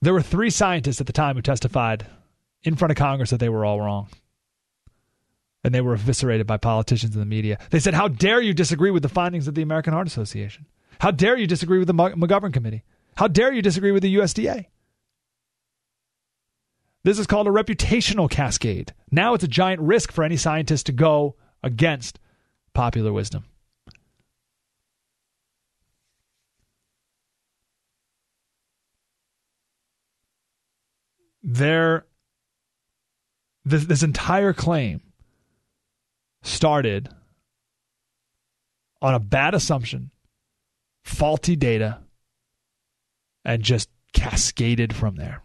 There were three scientists at the time who testified in front of Congress that they were all wrong. And they were eviscerated by politicians and the media. They said, How dare you disagree with the findings of the American Heart Association? How dare you disagree with the McGovern Committee? How dare you disagree with the USDA? This is called a reputational cascade. Now it's a giant risk for any scientist to go against popular wisdom. There, this, this entire claim started on a bad assumption faulty data, and just cascaded from there.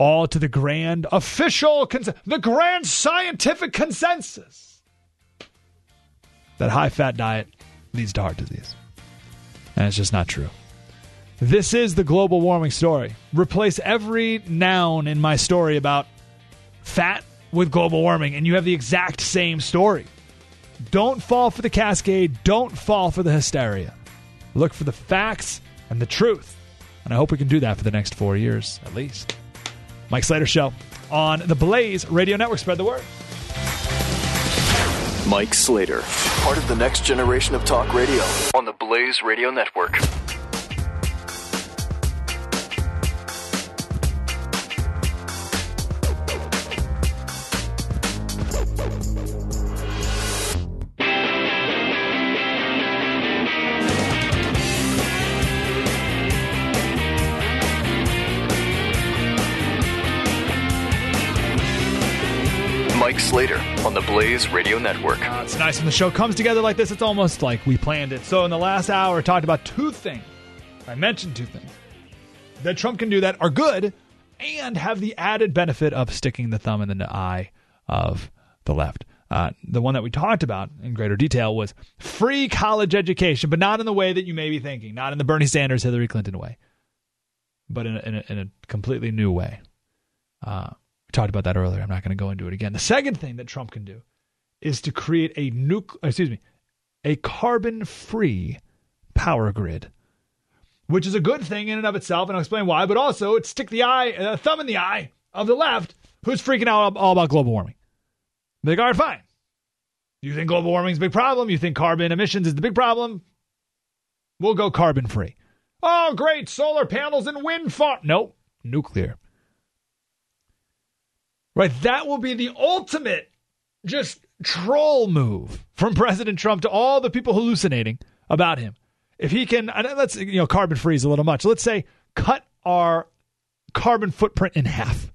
All to the grand official, cons- the grand scientific consensus that high fat diet leads to heart disease. And it's just not true. This is the global warming story. Replace every noun in my story about fat with global warming, and you have the exact same story. Don't fall for the cascade. Don't fall for the hysteria. Look for the facts and the truth. And I hope we can do that for the next four years, at least. Mike Slater Show on the Blaze Radio Network. Spread the word. Mike Slater, part of the next generation of talk radio on the Blaze Radio Network. Blaze Radio Network. Uh, it's nice when the show comes together like this. It's almost like we planned it. So in the last hour, I talked about two things. I mentioned two things that Trump can do that are good and have the added benefit of sticking the thumb in the eye of the left. Uh, the one that we talked about in greater detail was free college education, but not in the way that you may be thinking, not in the Bernie Sanders, Hillary Clinton way, but in a, in a, in a completely new way. Uh, we talked about that earlier. I'm not going to go into it again. The second thing that Trump can do is to create a nuc- excuse me, a carbon-free power grid, which is a good thing in and of itself, and I'll explain why. But also, it stick the eye, uh, thumb in the eye of the left, who's freaking out all about global warming. They're like, all right, fine. You think global warming is a big problem? You think carbon emissions is the big problem? We'll go carbon free. Oh, great. Solar panels and wind farm. Nope. Nuclear. Right? That will be the ultimate just troll move from President Trump to all the people hallucinating about him. If he can, let's, you know, carbon freeze a little much. Let's say cut our carbon footprint in half.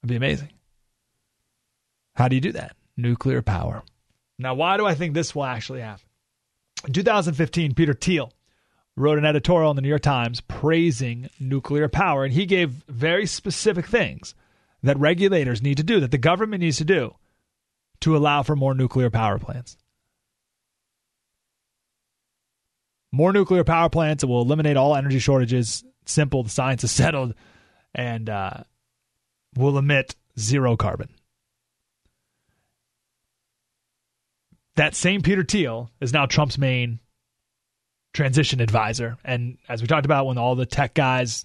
It'd be amazing. How do you do that? Nuclear power. Now, why do I think this will actually happen? In 2015, Peter Thiel wrote an editorial in the New York Times praising nuclear power, and he gave very specific things that regulators need to do, that the government needs to do to allow for more nuclear power plants. More nuclear power plants. Will eliminate all energy shortages. Simple. The science is settled, and uh, will emit zero carbon. That same Peter Thiel is now Trump's main transition advisor. And as we talked about, when all the tech guys,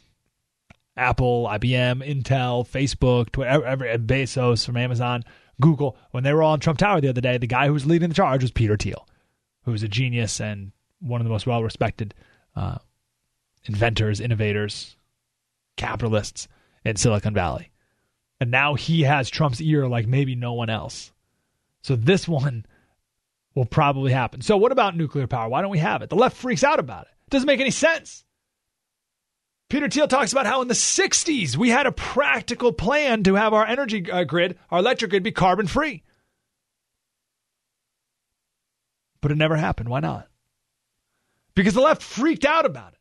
Apple, IBM, Intel, Facebook, Twitter, Bezos from Amazon, Google, when they were all in Trump Tower the other day, the guy who was leading the charge was Peter Thiel, who was a genius and one of the most well respected uh, inventors, innovators, capitalists in Silicon Valley. And now he has Trump's ear like maybe no one else. So this one will probably happen. So, what about nuclear power? Why don't we have it? The left freaks out about it. It doesn't make any sense. Peter Thiel talks about how in the 60s we had a practical plan to have our energy uh, grid, our electric grid, be carbon free. But it never happened. Why not? Because the left freaked out about it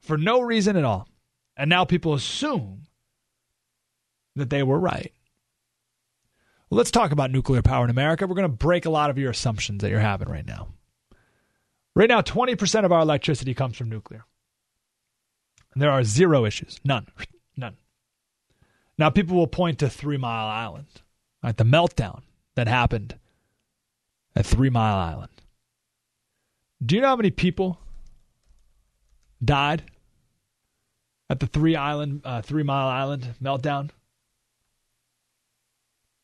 for no reason at all. And now people assume that they were right. Well, let's talk about nuclear power in America. We're going to break a lot of your assumptions that you're having right now. Right now, 20% of our electricity comes from nuclear. And there are zero issues. None. None. Now, people will point to Three Mile Island, right? The meltdown that happened at Three Mile Island. Do you know how many people died at the Three Island, uh, Three Mile Island meltdown?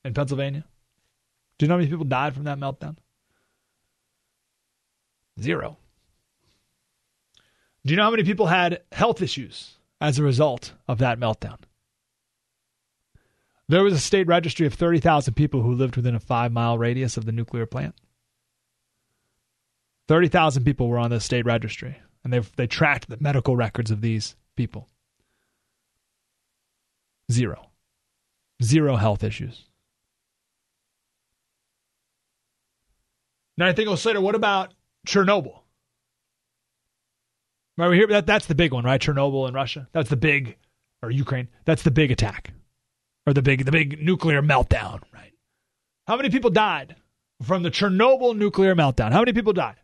in Pennsylvania? Do you know how many people died from that meltdown? Zero. Do you know how many people had health issues as a result of that meltdown? There was a state registry of 30,000 people who lived within a five mile radius of the nuclear plant. 30,000 people were on the state registry, and they they tracked the medical records of these people. Zero. Zero health issues. Now I think, Slater, what about Chernobyl? Right, we hear that that's the big one, right? Chernobyl in Russia. That's the big, or Ukraine. That's the big attack, or the big the big nuclear meltdown, right? How many people died from the Chernobyl nuclear meltdown? How many people died?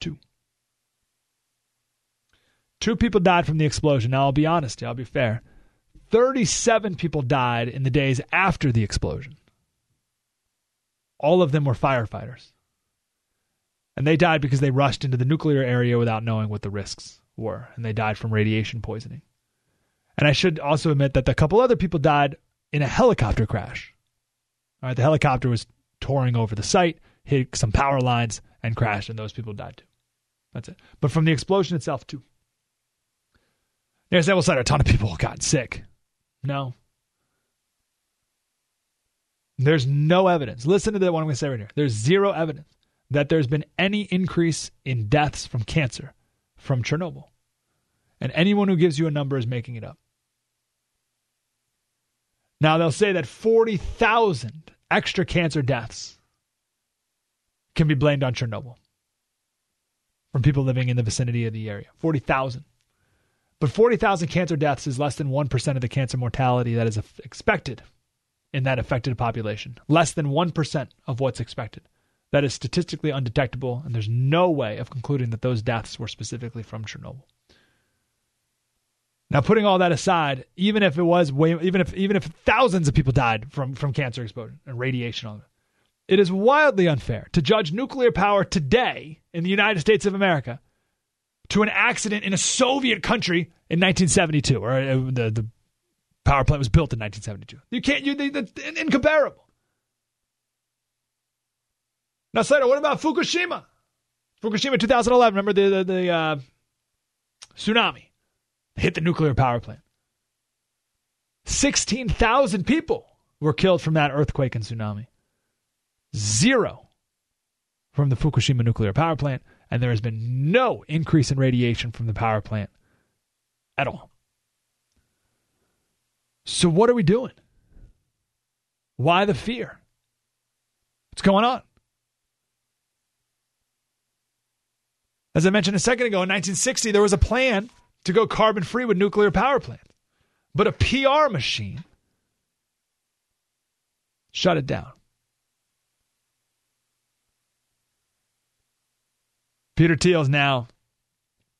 Two. Two people died from the explosion. Now I'll be honest, I'll be fair. Thirty-seven people died in the days after the explosion. All of them were firefighters. And they died because they rushed into the nuclear area without knowing what the risks were, and they died from radiation poisoning. And I should also admit that a couple other people died in a helicopter crash. All right, the helicopter was touring over the site, hit some power lines, and crashed, and those people died too. That's it. But from the explosion itself, too. There's that said a ton of people got sick. No, there's no evidence. Listen to one I'm going to say right here. There's zero evidence that there's been any increase in deaths from cancer from Chernobyl. And anyone who gives you a number is making it up. Now, they'll say that 40,000 extra cancer deaths can be blamed on Chernobyl from people living in the vicinity of the area. 40,000. But 40,000 cancer deaths is less than 1% of the cancer mortality that is expected in that affected population, less than 1% of what's expected. That is statistically undetectable, and there's no way of concluding that those deaths were specifically from Chernobyl. Now, putting all that aside, even if it was way, even if even if thousands of people died from from cancer exposure and radiation, it is wildly unfair to judge nuclear power today in the United States of America to an accident in a Soviet country in 1972, or uh, the the Power plant was built in 1972. You can't, you, that's incomparable. Now, Slater, what about Fukushima? Fukushima 2011, remember the, the, the uh, tsunami hit the nuclear power plant. 16,000 people were killed from that earthquake and tsunami. Zero from the Fukushima nuclear power plant, and there has been no increase in radiation from the power plant at all. So, what are we doing? Why the fear? What's going on? As I mentioned a second ago, in 1960, there was a plan to go carbon free with nuclear power plants, but a PR machine shut it down. Peter Thiel is now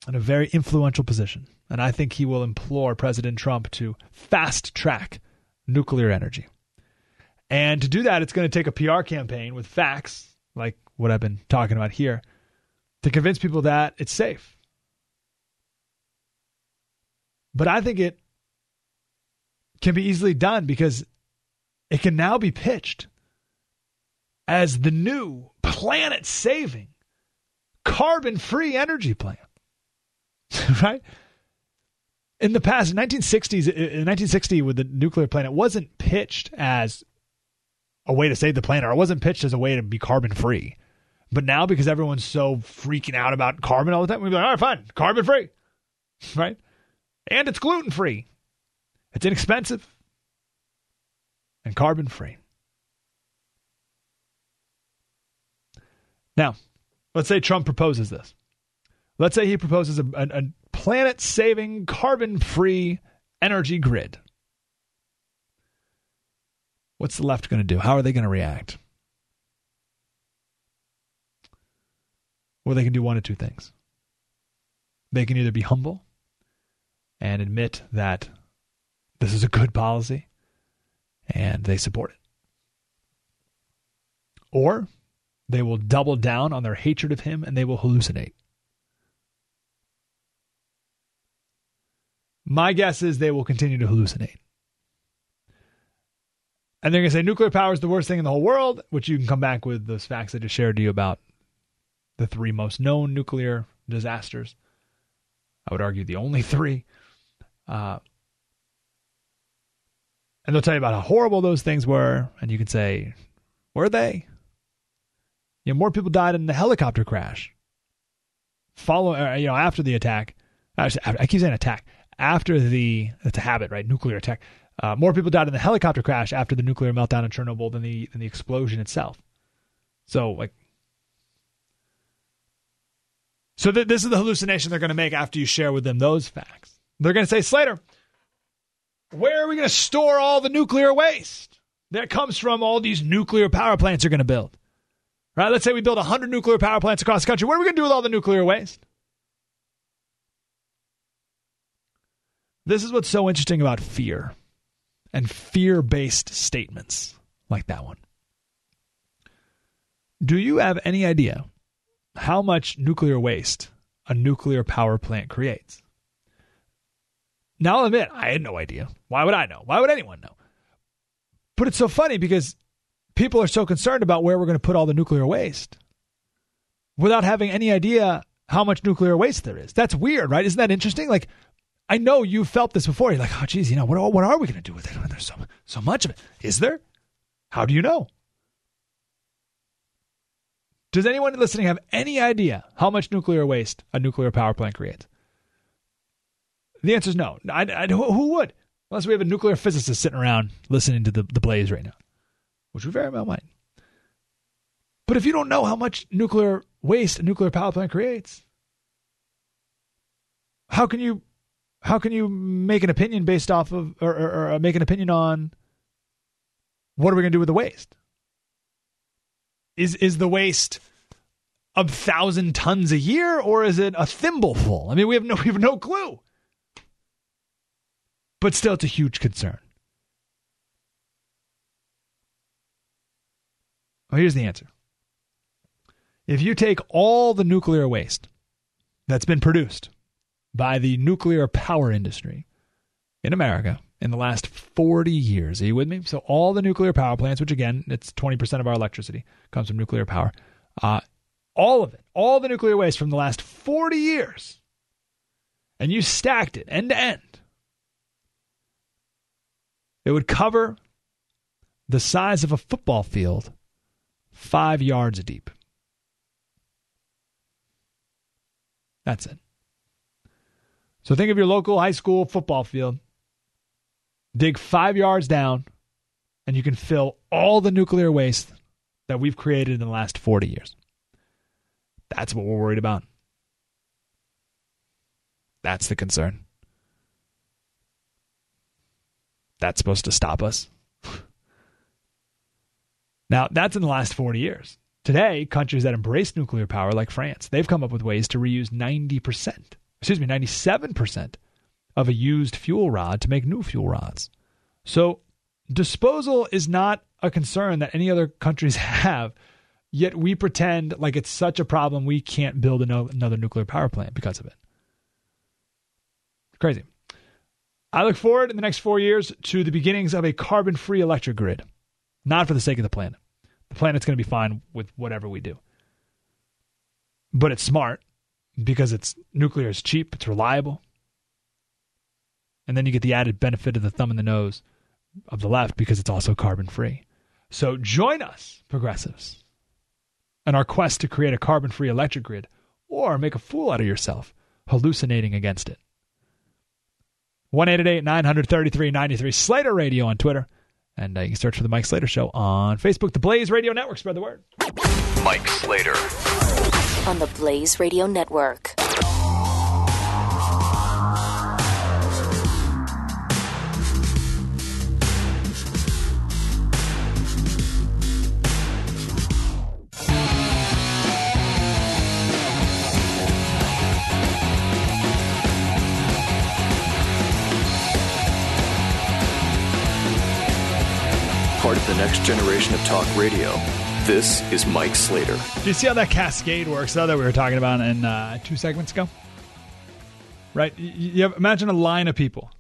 in a very influential position, and I think he will implore President Trump to fast track nuclear energy. And to do that, it's going to take a PR campaign with facts, like what I've been talking about here, to convince people that it's safe. But I think it can be easily done because it can now be pitched as the new planet saving, carbon free energy plan. right? In the past, in 1960s, in 1960, uh, uh, with the nuclear plant, it wasn't pitched as a way to save the planet, or it wasn't pitched as a way to be carbon free. But now, because everyone's so freaking out about carbon all the time, we'd be like, all right, fine, carbon free, right? And it's gluten free, it's inexpensive, and carbon free. Now, let's say Trump proposes this. Let's say he proposes a, a, a planet saving, carbon free energy grid. What's the left going to do? How are they going to react? Well, they can do one of two things. They can either be humble and admit that this is a good policy and they support it. Or they will double down on their hatred of him and they will hallucinate. My guess is they will continue to hallucinate. And they're going to say nuclear power is the worst thing in the whole world, which you can come back with those facts I just shared to you about the three most known nuclear disasters. I would argue the only three. Uh, and they'll tell you about how horrible those things were, and you can say, were they? You know, more people died in the helicopter crash. Follow, uh, you know, after the attack. I keep saying attack. After the, it's a habit, right? Nuclear attack. Uh, more people died in the helicopter crash after the nuclear meltdown in Chernobyl than the than the explosion itself. So, like, so th- this is the hallucination they're going to make after you share with them those facts. They're going to say, Slater, where are we going to store all the nuclear waste that comes from all these nuclear power plants you're going to build? Right? Let's say we build 100 nuclear power plants across the country. What are we going to do with all the nuclear waste? This is what's so interesting about fear and fear based statements like that one. Do you have any idea how much nuclear waste a nuclear power plant creates? Now, I'll admit, I had no idea. Why would I know? Why would anyone know? But it's so funny because people are so concerned about where we're going to put all the nuclear waste without having any idea how much nuclear waste there is. That's weird, right? Isn't that interesting? Like, I know you felt this before. You're like, oh, geez, you know, what, what are we going to do with it? There's so, so much of it. Is there? How do you know? Does anyone listening have any idea how much nuclear waste a nuclear power plant creates? The answer is no. I, I, who would? Unless we have a nuclear physicist sitting around listening to the, the blaze right now, which we very well might. But if you don't know how much nuclear waste a nuclear power plant creates, how can you how can you make an opinion based off of or, or, or make an opinion on what are we going to do with the waste? Is is the waste a thousand tons a year or is it a thimbleful? I mean, we have no we have no clue. But still, it's a huge concern. Well, here's the answer. If you take all the nuclear waste that's been produced by the nuclear power industry in America in the last 40 years. Are you with me? So, all the nuclear power plants, which again, it's 20% of our electricity, comes from nuclear power. Uh, all of it, all the nuclear waste from the last 40 years, and you stacked it end to end, it would cover the size of a football field five yards deep. That's it. So think of your local high school football field. Dig five yards down, and you can fill all the nuclear waste that we've created in the last 40 years. That's what we're worried about. That's the concern. That's supposed to stop us. now, that's in the last 40 years. Today, countries that embrace nuclear power, like France, they've come up with ways to reuse 90%, excuse me, 97% of a used fuel rod to make new fuel rods. So, disposal is not a concern that any other countries have, yet we pretend like it's such a problem we can't build another nuclear power plant because of it. Crazy. I look forward in the next four years to the beginnings of a carbon free electric grid, not for the sake of the planet. The planet's going to be fine with whatever we do. But it's smart because it's nuclear is cheap, it's reliable. And then you get the added benefit of the thumb in the nose of the left because it's also carbon free. So join us, progressives, in our quest to create a carbon free electric grid or make a fool out of yourself hallucinating against it. 1 933 93 Slater Radio on Twitter. And uh, you can search for the Mike Slater Show on Facebook, the Blaze Radio Network. Spread the word. Mike Slater. On the Blaze Radio Network. Next generation of talk radio. This is Mike Slater. Do you see how that cascade works, though, that we were talking about in uh, two segments ago? Right? You, have, imagine a line of people.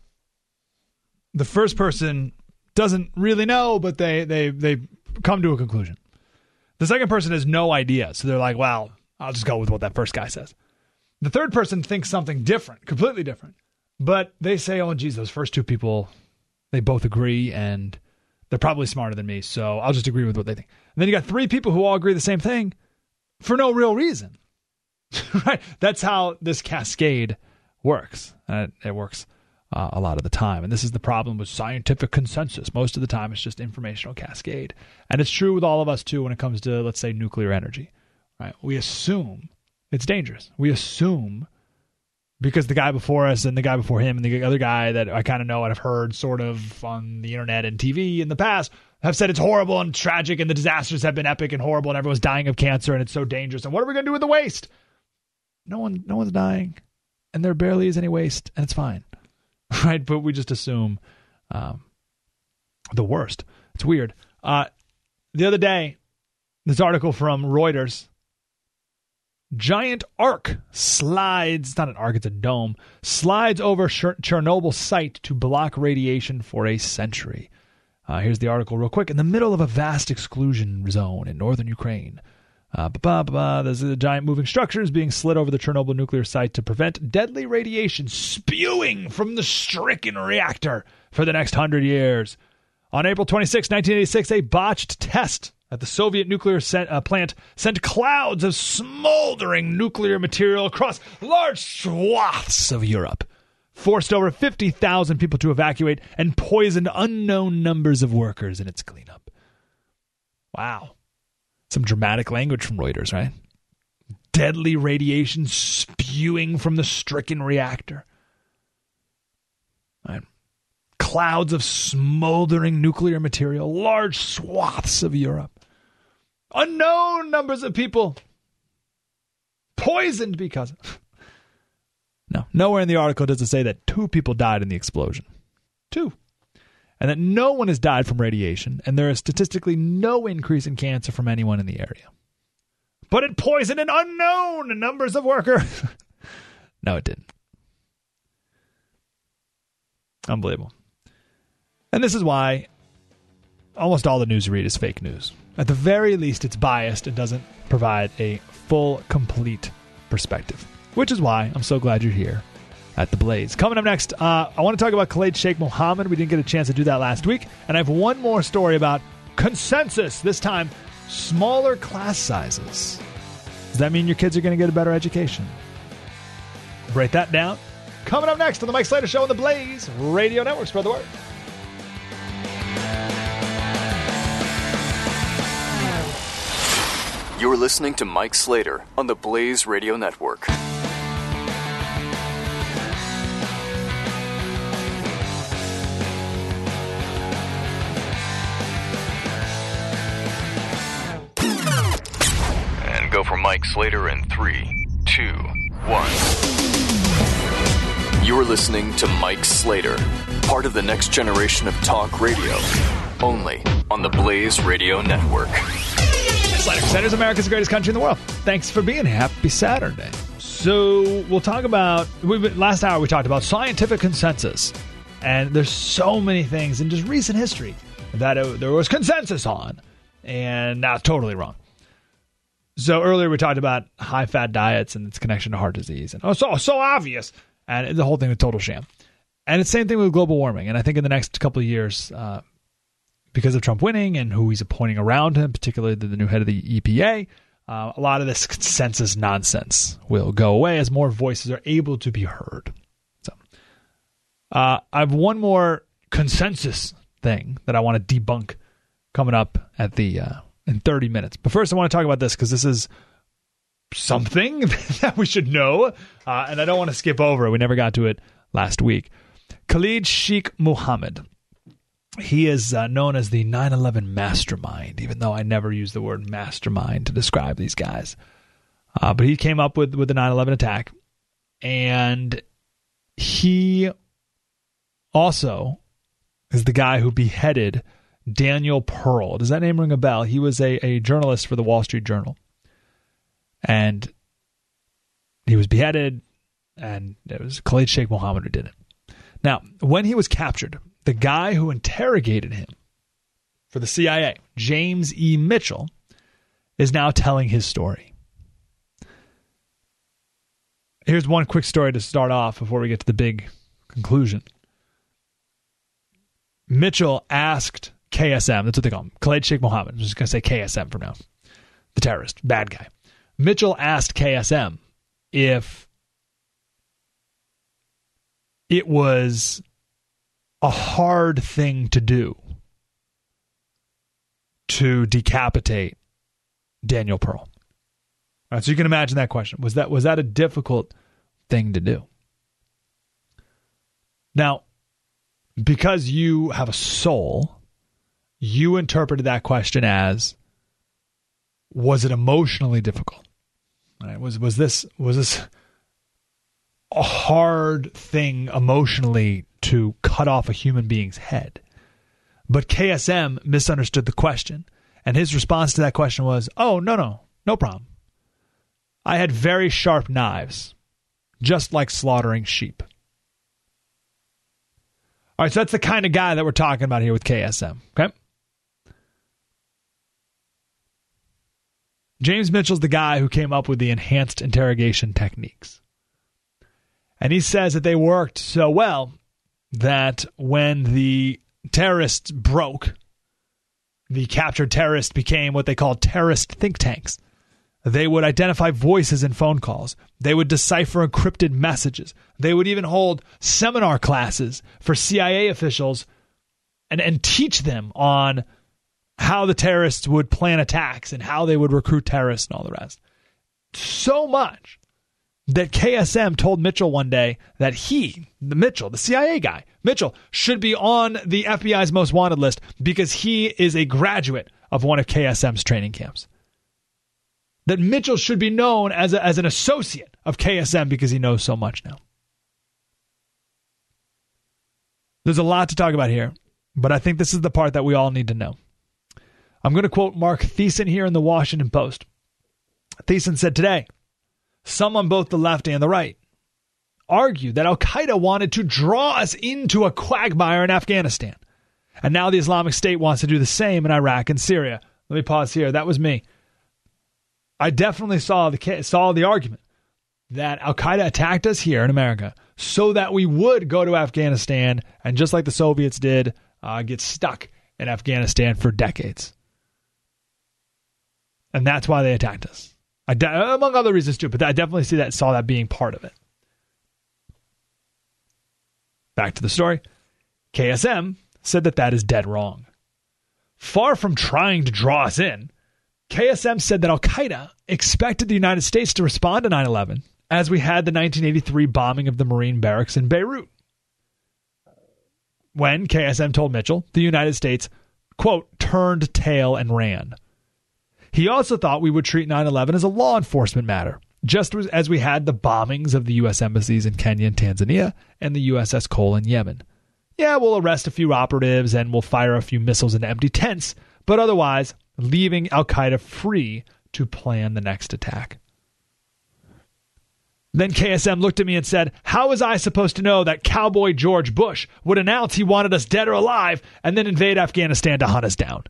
The first person doesn't really know, but they, they, they come to a conclusion. The second person has no idea. So they're like, well, I'll just go with what that first guy says. The third person thinks something different, completely different. But they say, oh, geez, those first two people, they both agree and – they're probably smarter than me, so I'll just agree with what they think. And then you got three people who all agree the same thing for no real reason. right? That's how this cascade works. It, it works uh, a lot of the time. And this is the problem with scientific consensus. Most of the time, it's just informational cascade. And it's true with all of us, too, when it comes to, let's say, nuclear energy. Right? We assume it's dangerous. We assume because the guy before us and the guy before him and the other guy that I kind of know and have heard sort of on the internet and TV in the past have said it's horrible and tragic and the disasters have been epic and horrible and everyone's dying of cancer and it's so dangerous and what are we going to do with the waste? No one, no one's dying, and there barely is any waste, and it's fine, right? But we just assume um, the worst. It's weird. Uh, the other day, this article from Reuters giant arc slides, not an arc, it's a dome, slides over Chernobyl site to block radiation for a century. Uh, here's the article, real quick. In the middle of a vast exclusion zone in northern Ukraine, uh, there's a giant moving structures being slid over the Chernobyl nuclear site to prevent deadly radiation spewing from the stricken reactor for the next hundred years. On April 26, 1986, a botched test at the Soviet nuclear uh, plant sent clouds of smoldering nuclear material across large swaths of Europe, forced over 50,000 people to evacuate, and poisoned unknown numbers of workers in its cleanup. Wow. Some dramatic language from Reuters, right? Deadly radiation spewing from the stricken reactor. Right clouds of smoldering nuclear material, large swaths of Europe unknown numbers of people poisoned because. No, nowhere in the article does it say that two people died in the explosion. Two. And that no one has died from radiation, and there is statistically no increase in cancer from anyone in the area. But it poisoned an unknown numbers of workers. no, it didn't. Unbelievable. And this is why almost all the news you read is fake news. At the very least, it's biased and doesn't provide a full, complete perspective. Which is why I'm so glad you're here at the Blaze. Coming up next, uh, I want to talk about Khalid Sheikh Mohammed. We didn't get a chance to do that last week. And I have one more story about consensus, this time smaller class sizes. Does that mean your kids are going to get a better education? Break that down. Coming up next on the Mike Slater Show on the Blaze Radio Network. Spread the word. You're listening to Mike Slater on the Blaze Radio Network. And go for Mike Slater in three, two, one. You are listening to Mike Slater, part of the next generation of talk radio, only on the Blaze Radio Network. Slater Center's America's greatest country in the world. Thanks for being here. Happy Saturday. So we'll talk about. We last hour we talked about scientific consensus, and there's so many things in just recent history that it, there was consensus on, and now totally wrong. So earlier we talked about high fat diets and its connection to heart disease, and oh, so so obvious, and the whole thing was total sham. And it's the same thing with global warming. And I think in the next couple of years, uh, because of Trump winning and who he's appointing around him, particularly the, new head of the EPA, uh, a lot of this consensus nonsense will go away as more voices are able to be heard. So, uh, I have one more consensus thing that I want to debunk coming up at the uh, in 30 minutes. But first, I want to talk about this because this is something that we should know, uh, and I don't want to skip over it. We never got to it last week. Khalid Sheikh Mohammed he is uh, known as the 9 11 mastermind, even though I never use the word mastermind to describe these guys. Uh, but he came up with, with the 9 11 attack. And he also is the guy who beheaded Daniel Pearl. Does that name ring a bell? He was a, a journalist for the Wall Street Journal. And he was beheaded, and it was Khalid Sheikh Mohammed who did it. Now, when he was captured, the guy who interrogated him for the CIA, James E. Mitchell, is now telling his story. Here's one quick story to start off before we get to the big conclusion. Mitchell asked KSM, that's what they call him, Khalid Sheikh Mohammed. I'm just going to say KSM for now. The terrorist, bad guy. Mitchell asked KSM if it was a hard thing to do to decapitate Daniel Pearl. All right, so you can imagine that question. Was that was that a difficult thing to do? Now, because you have a soul, you interpreted that question as was it emotionally difficult? Right? Was was this was this a hard thing emotionally to cut off a human being's head. But KSM misunderstood the question, and his response to that question was, "Oh, no, no, no problem. I had very sharp knives, just like slaughtering sheep." All right, so that's the kind of guy that we're talking about here with KSM, okay? James Mitchell's the guy who came up with the enhanced interrogation techniques. And he says that they worked so well that when the terrorists broke, the captured terrorists became what they called terrorist think tanks. They would identify voices in phone calls. They would decipher encrypted messages. They would even hold seminar classes for CIA officials and, and teach them on how the terrorists would plan attacks and how they would recruit terrorists and all the rest. So much that KSM told Mitchell one day that he, the Mitchell, the CIA guy, Mitchell, should be on the FBI's most wanted list because he is a graduate of one of KSM's training camps. That Mitchell should be known as, a, as an associate of KSM because he knows so much now. There's a lot to talk about here, but I think this is the part that we all need to know. I'm going to quote Mark Thiessen here in the Washington Post. Thiessen said today, some on both the left and the right, argue that Al Qaeda wanted to draw us into a quagmire in Afghanistan. And now the Islamic State wants to do the same in Iraq and Syria. Let me pause here. That was me. I definitely saw the saw the argument that Al Qaeda attacked us here in America so that we would go to Afghanistan and just like the Soviets did, uh, get stuck in Afghanistan for decades. And that's why they attacked us. De- among other reasons too, but I definitely see that saw that being part of it. Back to the story. KSM said that that is dead wrong. Far from trying to draw us in, KSM said that Al Qaeda expected the United States to respond to 9 11 as we had the 1983 bombing of the Marine barracks in Beirut. When KSM told Mitchell, the United States, quote, turned tail and ran. He also thought we would treat 9 11 as a law enforcement matter, just as we had the bombings of the U.S. embassies in Kenya and Tanzania and the USS Cole in Yemen. Yeah, we'll arrest a few operatives and we'll fire a few missiles into empty tents, but otherwise, leaving Al Qaeda free to plan the next attack. Then KSM looked at me and said, How was I supposed to know that cowboy George Bush would announce he wanted us dead or alive and then invade Afghanistan to hunt us down?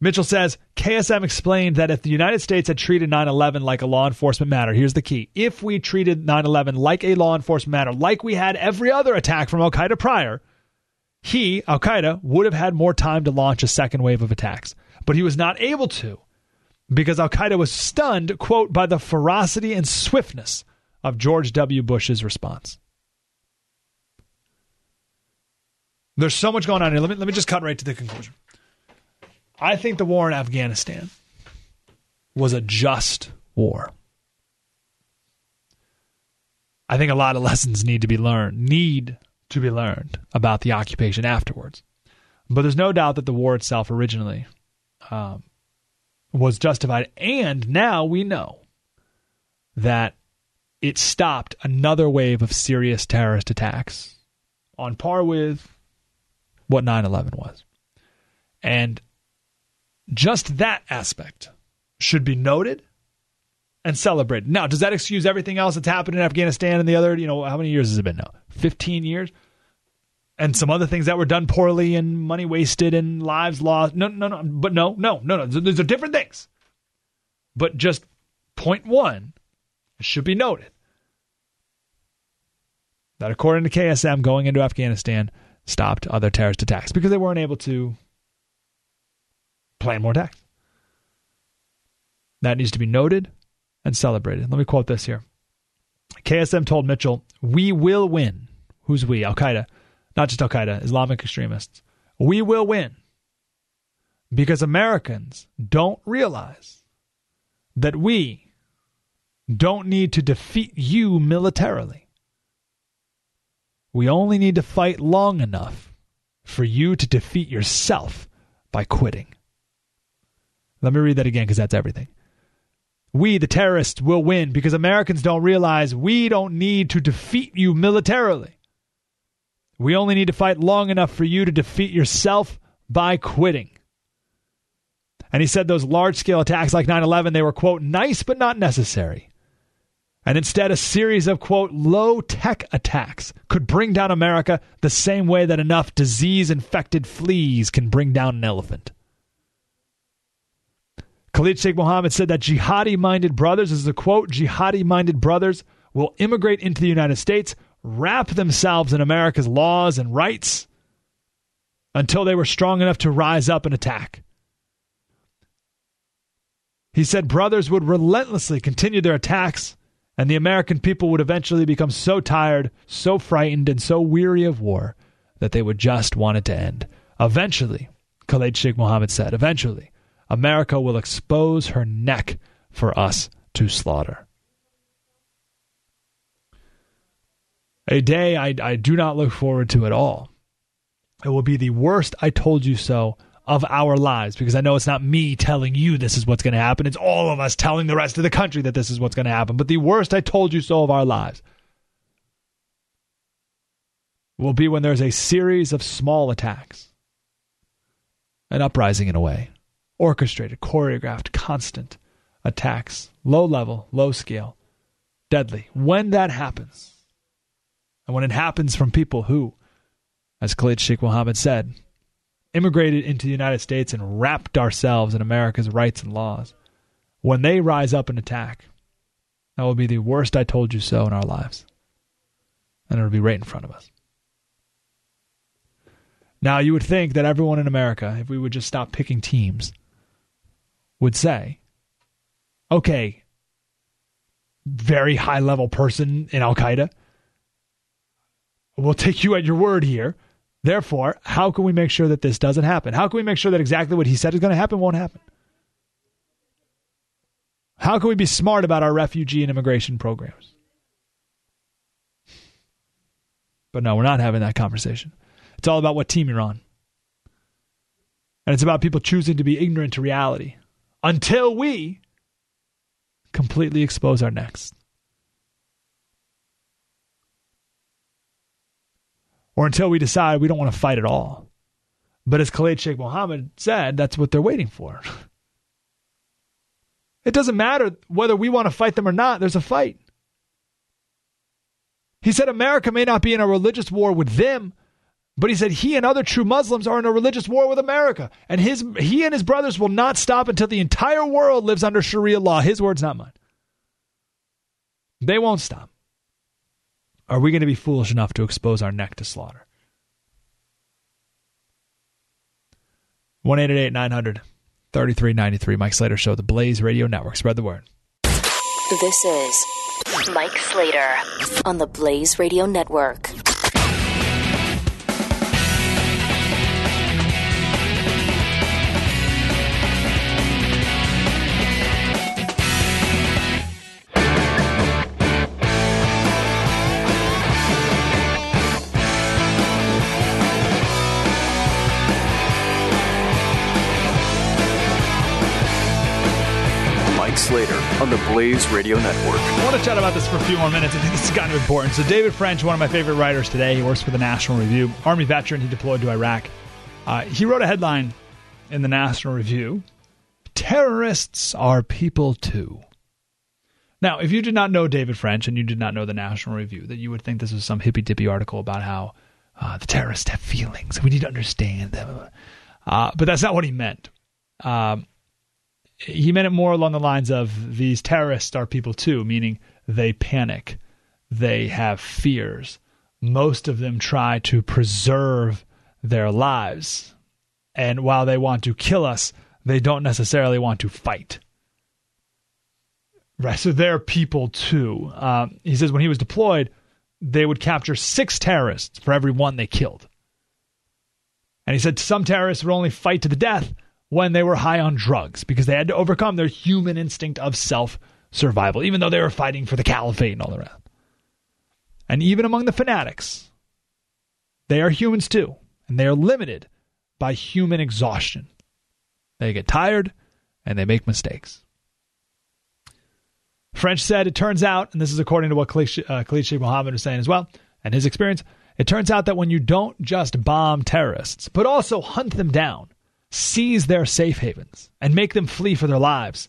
Mitchell says KSM explained that if the United States had treated 9 11 like a law enforcement matter, here's the key. If we treated 9 11 like a law enforcement matter, like we had every other attack from Al Qaeda prior, he, Al Qaeda, would have had more time to launch a second wave of attacks. But he was not able to because Al Qaeda was stunned, quote, by the ferocity and swiftness of George W. Bush's response. There's so much going on here. Let me, let me just cut right to the conclusion. I think the war in Afghanistan was a just war. I think a lot of lessons need to be learned, need to be learned about the occupation afterwards. But there's no doubt that the war itself originally um, was justified. And now we know that it stopped another wave of serious terrorist attacks on par with what 9 11 was. And just that aspect should be noted and celebrated. Now, does that excuse everything else that's happened in Afghanistan and the other, you know, how many years has it been now? 15 years? And some other things that were done poorly and money wasted and lives lost. No, no, no. But no, no, no, no. Those are different things. But just point one should be noted that according to KSM, going into Afghanistan stopped other terrorist attacks because they weren't able to plan more attacks. That needs to be noted and celebrated. Let me quote this here. KSM told Mitchell, We will win. Who's we? Al Qaeda. Not just Al Qaeda, Islamic extremists. We will win because Americans don't realize that we don't need to defeat you militarily. We only need to fight long enough for you to defeat yourself by quitting. Let me read that again because that's everything. We, the terrorists, will win because Americans don't realize we don't need to defeat you militarily. We only need to fight long enough for you to defeat yourself by quitting. And he said those large scale attacks like 9 11, they were, quote, nice but not necessary. And instead, a series of, quote, low tech attacks could bring down America the same way that enough disease infected fleas can bring down an elephant. Khalid Sheikh Mohammed said that jihadi minded brothers, this is a quote, jihadi minded brothers will immigrate into the United States, wrap themselves in America's laws and rights until they were strong enough to rise up and attack. He said brothers would relentlessly continue their attacks, and the American people would eventually become so tired, so frightened, and so weary of war that they would just want it to end. Eventually, Khalid Sheikh Mohammed said, eventually, America will expose her neck for us to slaughter. A day I, I do not look forward to at all. It will be the worst I told you so of our lives because I know it's not me telling you this is what's going to happen. It's all of us telling the rest of the country that this is what's going to happen. But the worst I told you so of our lives will be when there's a series of small attacks, an uprising in a way, orchestrated, choreographed, constant attacks, low level, low scale, deadly. When that happens, and when it happens from people who, as Khalid Sheikh Mohammed said, immigrated into the United States and wrapped ourselves in America's rights and laws, when they rise up and attack, that will be the worst I told you so in our lives. And it'll be right in front of us. Now, you would think that everyone in America, if we would just stop picking teams, would say, okay, very high level person in Al Qaeda, we'll take you at your word here. Therefore, how can we make sure that this doesn't happen? How can we make sure that exactly what he said is going to happen won't happen? How can we be smart about our refugee and immigration programs? But no, we're not having that conversation. It's all about what team you're on. And it's about people choosing to be ignorant to reality until we completely expose our necks. Or until we decide we don't want to fight at all. But as Khalid Sheikh Mohammed said, that's what they're waiting for. It doesn't matter whether we want to fight them or not, there's a fight. He said America may not be in a religious war with them, but he said he and other true Muslims are in a religious war with America. And his he and his brothers will not stop until the entire world lives under Sharia law. His words, not mine. They won't stop. Are we going to be foolish enough to expose our neck to slaughter? 1 900 3393. Mike Slater Show, the Blaze Radio Network. Spread the word. This is Mike Slater on the Blaze Radio Network. Mike Slater on the Blaze Radio Network. I want to chat about this for a few more minutes. I think this is kind of important. So, David French, one of my favorite writers today, he works for the National Review, Army veteran. He deployed to Iraq. Uh, he wrote a headline in the National Review Terrorists are people too. Now, if you did not know David French and you did not know the National Review, that you would think this was some hippy dippy article about how uh, the terrorists have feelings. We need to understand them. Uh, but that's not what he meant. Um, he meant it more along the lines of these terrorists are people too, meaning they panic, they have fears. Most of them try to preserve their lives. And while they want to kill us, they don't necessarily want to fight. Right. So they're people too. Um, he says when he was deployed, they would capture six terrorists for every one they killed. And he said some terrorists would only fight to the death when they were high on drugs because they had to overcome their human instinct of self survival, even though they were fighting for the caliphate and all rest. And even among the fanatics, they are humans too, and they are limited by human exhaustion. They get tired and they make mistakes. French said, it turns out, and this is according to what Khalid uh, Sheikh Mohammed was saying as well, and his experience, it turns out that when you don't just bomb terrorists, but also hunt them down, seize their safe havens, and make them flee for their lives,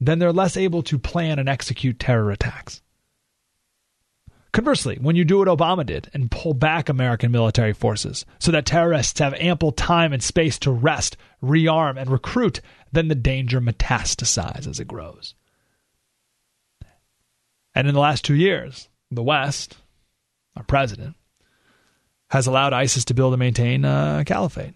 then they're less able to plan and execute terror attacks. Conversely, when you do what Obama did and pull back American military forces so that terrorists have ample time and space to rest, rearm, and recruit, then the danger metastasizes as it grows. And in the last two years, the West, our president, has allowed ISIS to build and maintain a caliphate.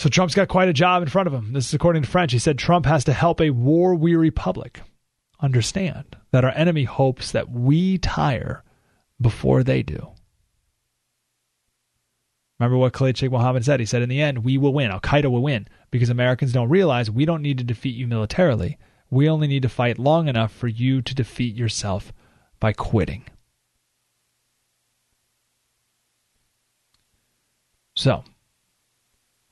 So Trump's got quite a job in front of him. This is according to French. He said Trump has to help a war weary public understand that our enemy hopes that we tire before they do. Remember what Khalid Sheikh Mohammed said? He said, In the end, we will win. Al Qaeda will win because Americans don't realize we don't need to defeat you militarily. We only need to fight long enough for you to defeat yourself by quitting. So,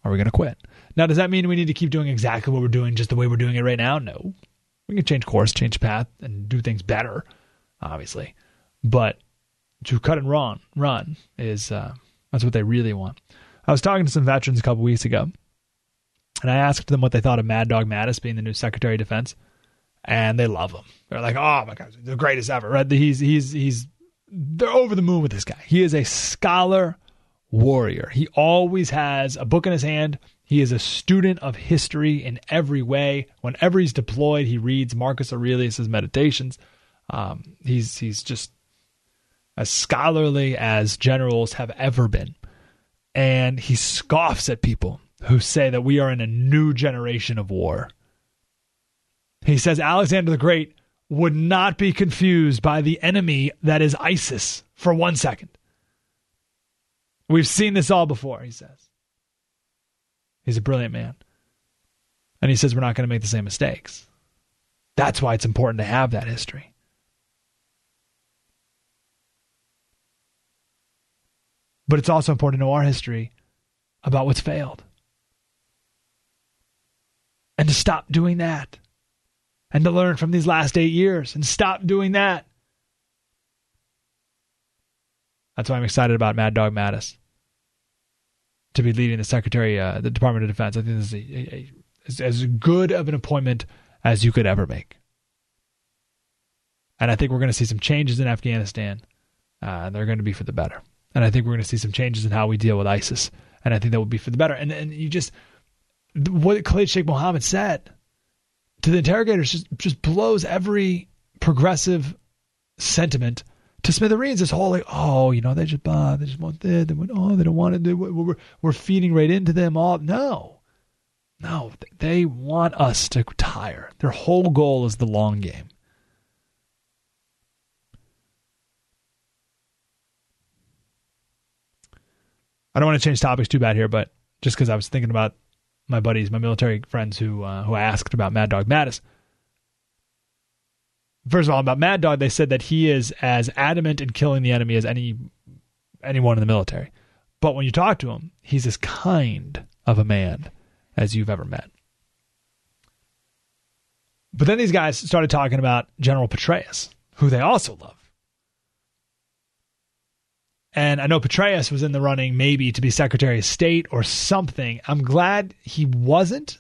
are we going to quit? Now, does that mean we need to keep doing exactly what we're doing just the way we're doing it right now? No. We can change course, change path, and do things better, obviously. But to cut and run, run is uh, that's what they really want. I was talking to some veterans a couple weeks ago, and I asked them what they thought of Mad Dog Mattis being the new Secretary of Defense, and they love him. They're like, "Oh my God, the greatest ever!" Right? He's he's he's they're over the moon with this guy. He is a scholar warrior. He always has a book in his hand. He is a student of history in every way. Whenever he's deployed, he reads Marcus Aurelius' meditations. Um, he's he's just as scholarly as generals have ever been, and he scoffs at people who say that we are in a new generation of war. He says Alexander the Great would not be confused by the enemy that is ISIS for one second. We've seen this all before, he says. He's a brilliant man. And he says we're not going to make the same mistakes. That's why it's important to have that history. But it's also important to know our history about what's failed. And to stop doing that. And to learn from these last eight years and stop doing that. That's why I'm excited about Mad Dog Mattis to be leading the Secretary, uh, the Department of Defense. I think this is a, a, a, as good of an appointment as you could ever make. And I think we're going to see some changes in Afghanistan, uh, and they're going to be for the better. And I think we're going to see some changes in how we deal with ISIS, and I think that will be for the better. And and you just what Khalid Sheikh Mohammed said to the interrogators just just blows every progressive sentiment to smithereens. This whole like, oh, you know, they just uh, they just want this. They want oh, they don't want it. They, we're we're feeding right into them. All no, no, they want us to tire Their whole goal is the long game. I don't want to change topics too bad here, but just because I was thinking about my buddies, my military friends who uh, who asked about Mad Dog Mattis. First of all, about Mad Dog, they said that he is as adamant in killing the enemy as any anyone in the military. But when you talk to him, he's as kind of a man as you've ever met. But then these guys started talking about General Petraeus, who they also love. And I know Petraeus was in the running maybe to be Secretary of State or something. I'm glad he wasn't.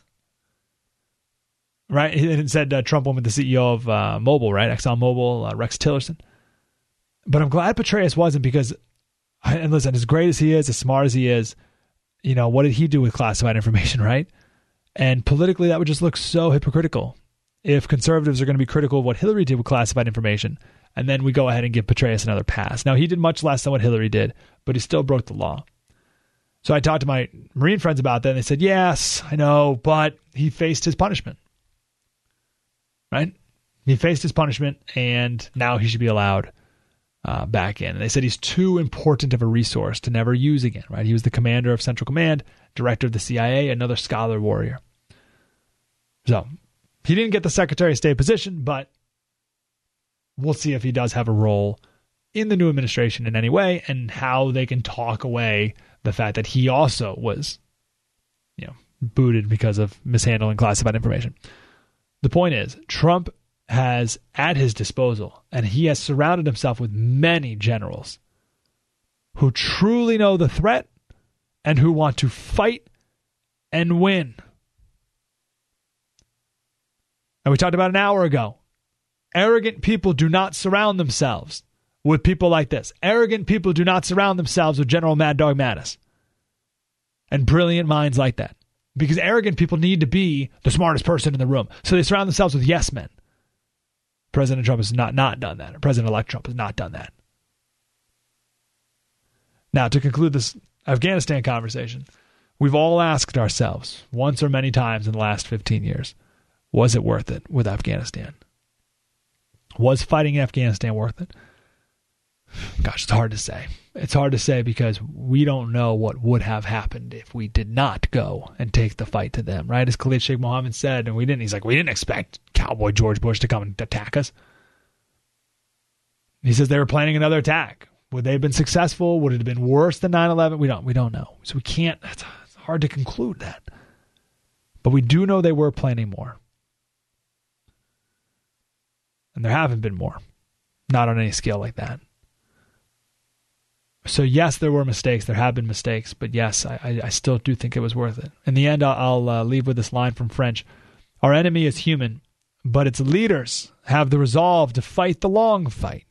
Right? And it said uh, Trump with the CEO of uh, Mobil, right? ExxonMobil, uh, Rex Tillerson. But I'm glad Petraeus wasn't because, and listen, as great as he is, as smart as he is, you know, what did he do with classified information, right? And politically, that would just look so hypocritical if conservatives are going to be critical of what Hillary did with classified information and then we go ahead and give Petraeus another pass. Now, he did much less than what Hillary did, but he still broke the law. So I talked to my Marine friends about that, and they said, yes, I know, but he faced his punishment. Right? He faced his punishment, and now he should be allowed uh, back in. And they said he's too important of a resource to never use again. Right? He was the commander of Central Command, director of the CIA, another scholar warrior. So he didn't get the Secretary of State position, but we'll see if he does have a role in the new administration in any way and how they can talk away the fact that he also was, you know, booted because of mishandling classified information. The point is, Trump has at his disposal, and he has surrounded himself with many generals who truly know the threat and who want to fight and win. And we talked about an hour ago Arrogant people do not surround themselves with people like this. Arrogant people do not surround themselves with General Mad Dog Mattis and brilliant minds like that. Because arrogant people need to be the smartest person in the room. So they surround themselves with yes men. President Trump has not, not done that. President elect Trump has not done that. Now, to conclude this Afghanistan conversation, we've all asked ourselves once or many times in the last 15 years was it worth it with Afghanistan? Was fighting in Afghanistan worth it? Gosh, it's hard to say. It's hard to say because we don't know what would have happened if we did not go and take the fight to them, right? As Khalid Sheikh Mohammed said, and we didn't, he's like, we didn't expect Cowboy George Bush to come and attack us. He says they were planning another attack. Would they have been successful? Would it have been worse than 9 11? We don't, we don't know. So we can't, it's hard to conclude that. But we do know they were planning more. And there haven't been more, not on any scale like that. So, yes, there were mistakes. There have been mistakes. But yes, I, I still do think it was worth it. In the end, I'll, I'll uh, leave with this line from French Our enemy is human, but its leaders have the resolve to fight the long fight.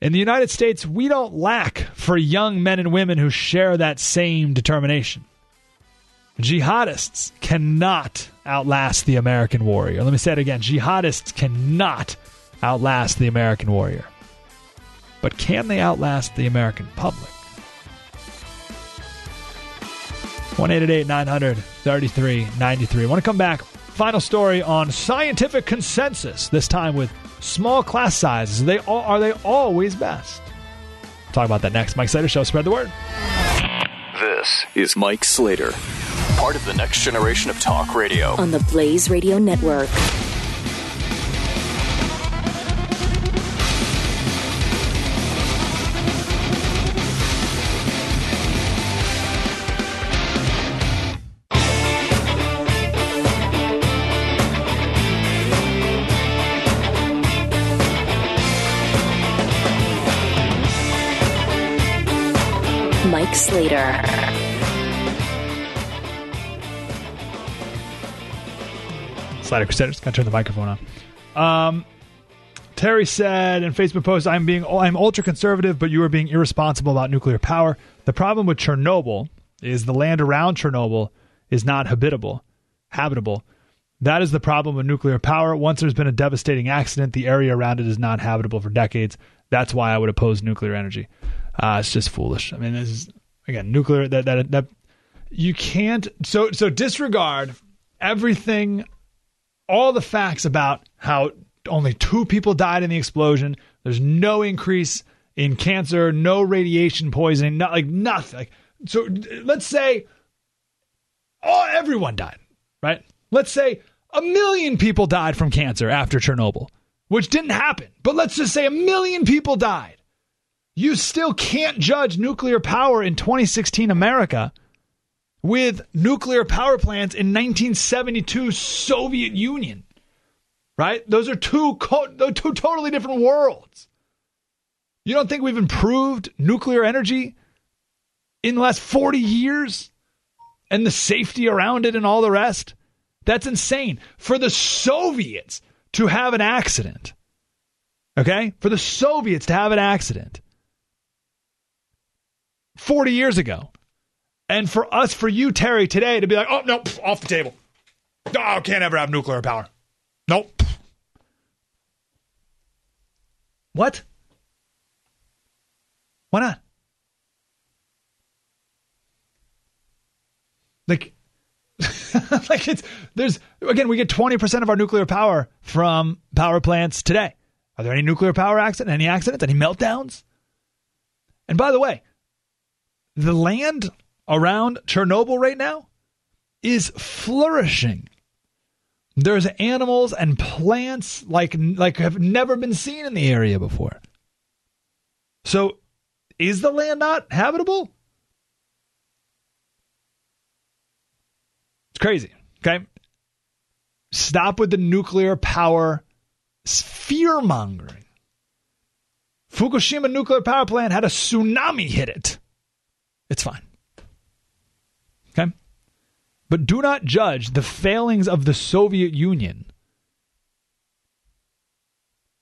In the United States, we don't lack for young men and women who share that same determination. Jihadists cannot outlast the American warrior. Let me say it again. Jihadists cannot outlast the American warrior. But can they outlast the American public? 1 900 3393. I want to come back. Final story on scientific consensus, this time with small class sizes. They all, are they always best? Talk about that next. Mike Slater Show. Spread the word. This is Mike Slater, part of the next generation of talk radio on the Blaze Radio Network. Slater Crusaders. Got to turn the microphone on. Um, Terry said in Facebook post, "I'm being I'm ultra conservative, but you are being irresponsible about nuclear power. The problem with Chernobyl is the land around Chernobyl is not habitable. Habitable. That is the problem with nuclear power. Once there's been a devastating accident, the area around it is not habitable for decades. That's why I would oppose nuclear energy. Uh, it's just foolish. I mean, this is again nuclear. That that that you can't. So so disregard everything, all the facts about how only two people died in the explosion. There's no increase in cancer, no radiation poisoning, not like nothing. Like, so let's say oh, everyone died, right? Let's say a million people died from cancer after Chernobyl, which didn't happen. But let's just say a million people died. You still can't judge nuclear power in 2016 America with nuclear power plants in 1972 Soviet Union. Right? Those are two co- two totally different worlds. You don't think we've improved nuclear energy in the last 40 years and the safety around it and all the rest? That's insane. For the Soviets to have an accident, okay? For the Soviets to have an accident 40 years ago. And for us, for you, Terry, today to be like, oh, no, off the table. No, can't ever have nuclear power. Nope. What? Why not? Like, like it's there's again we get 20% of our nuclear power from power plants today. Are there any nuclear power accidents? Any accidents? Any meltdowns? And by the way, the land around Chernobyl right now is flourishing. There's animals and plants like like have never been seen in the area before. So, is the land not habitable? It's crazy. Okay. Stop with the nuclear power fear mongering. Fukushima nuclear power plant had a tsunami hit it. It's fine. But do not judge the failings of the Soviet Union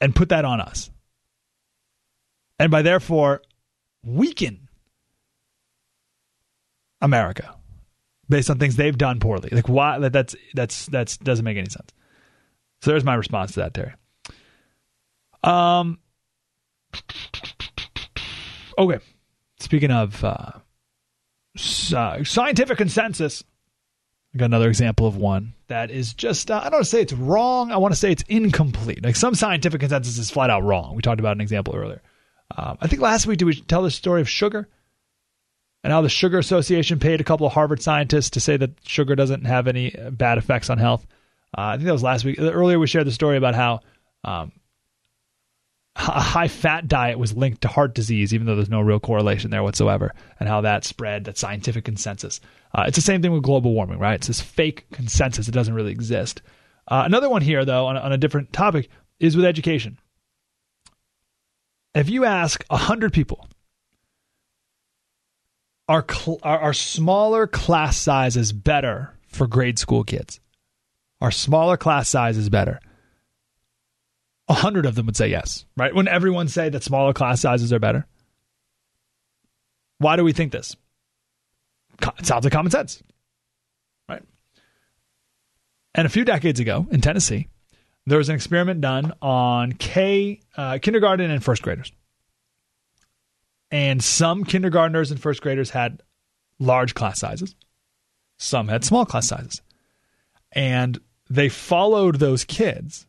and put that on us. And by therefore weaken America based on things they've done poorly. Like why that that's that's that's doesn't make any sense. So there's my response to that, Terry. Um Okay. Speaking of uh, uh, scientific consensus, I got another example of one that is just, uh, I don't want to say it's wrong. I want to say it's incomplete. Like some scientific consensus is flat out wrong. We talked about an example earlier. Um, I think last week, did we tell the story of sugar? and how the Sugar Association paid a couple of Harvard scientists to say that sugar doesn't have any uh, bad effects on health. Uh, I think that was last week. Earlier, we shared the story about how um, a high fat diet was linked to heart disease, even though there's no real correlation there whatsoever, and how that spread that scientific consensus. Uh, it's the same thing with global warming, right? It's this fake consensus. It doesn't really exist. Uh, another one here, though, on, on a different topic, is with education. If you ask 100 people, are, cl- are, are smaller class sizes better for grade school kids? Are smaller class sizes better? A hundred of them would say yes, right? When everyone say that smaller class sizes are better. Why do we think this? It sounds like common sense, right? And a few decades ago in Tennessee, there was an experiment done on K uh, kindergarten and first graders and some kindergartners and first graders had large class sizes, some had small class sizes. And they followed those kids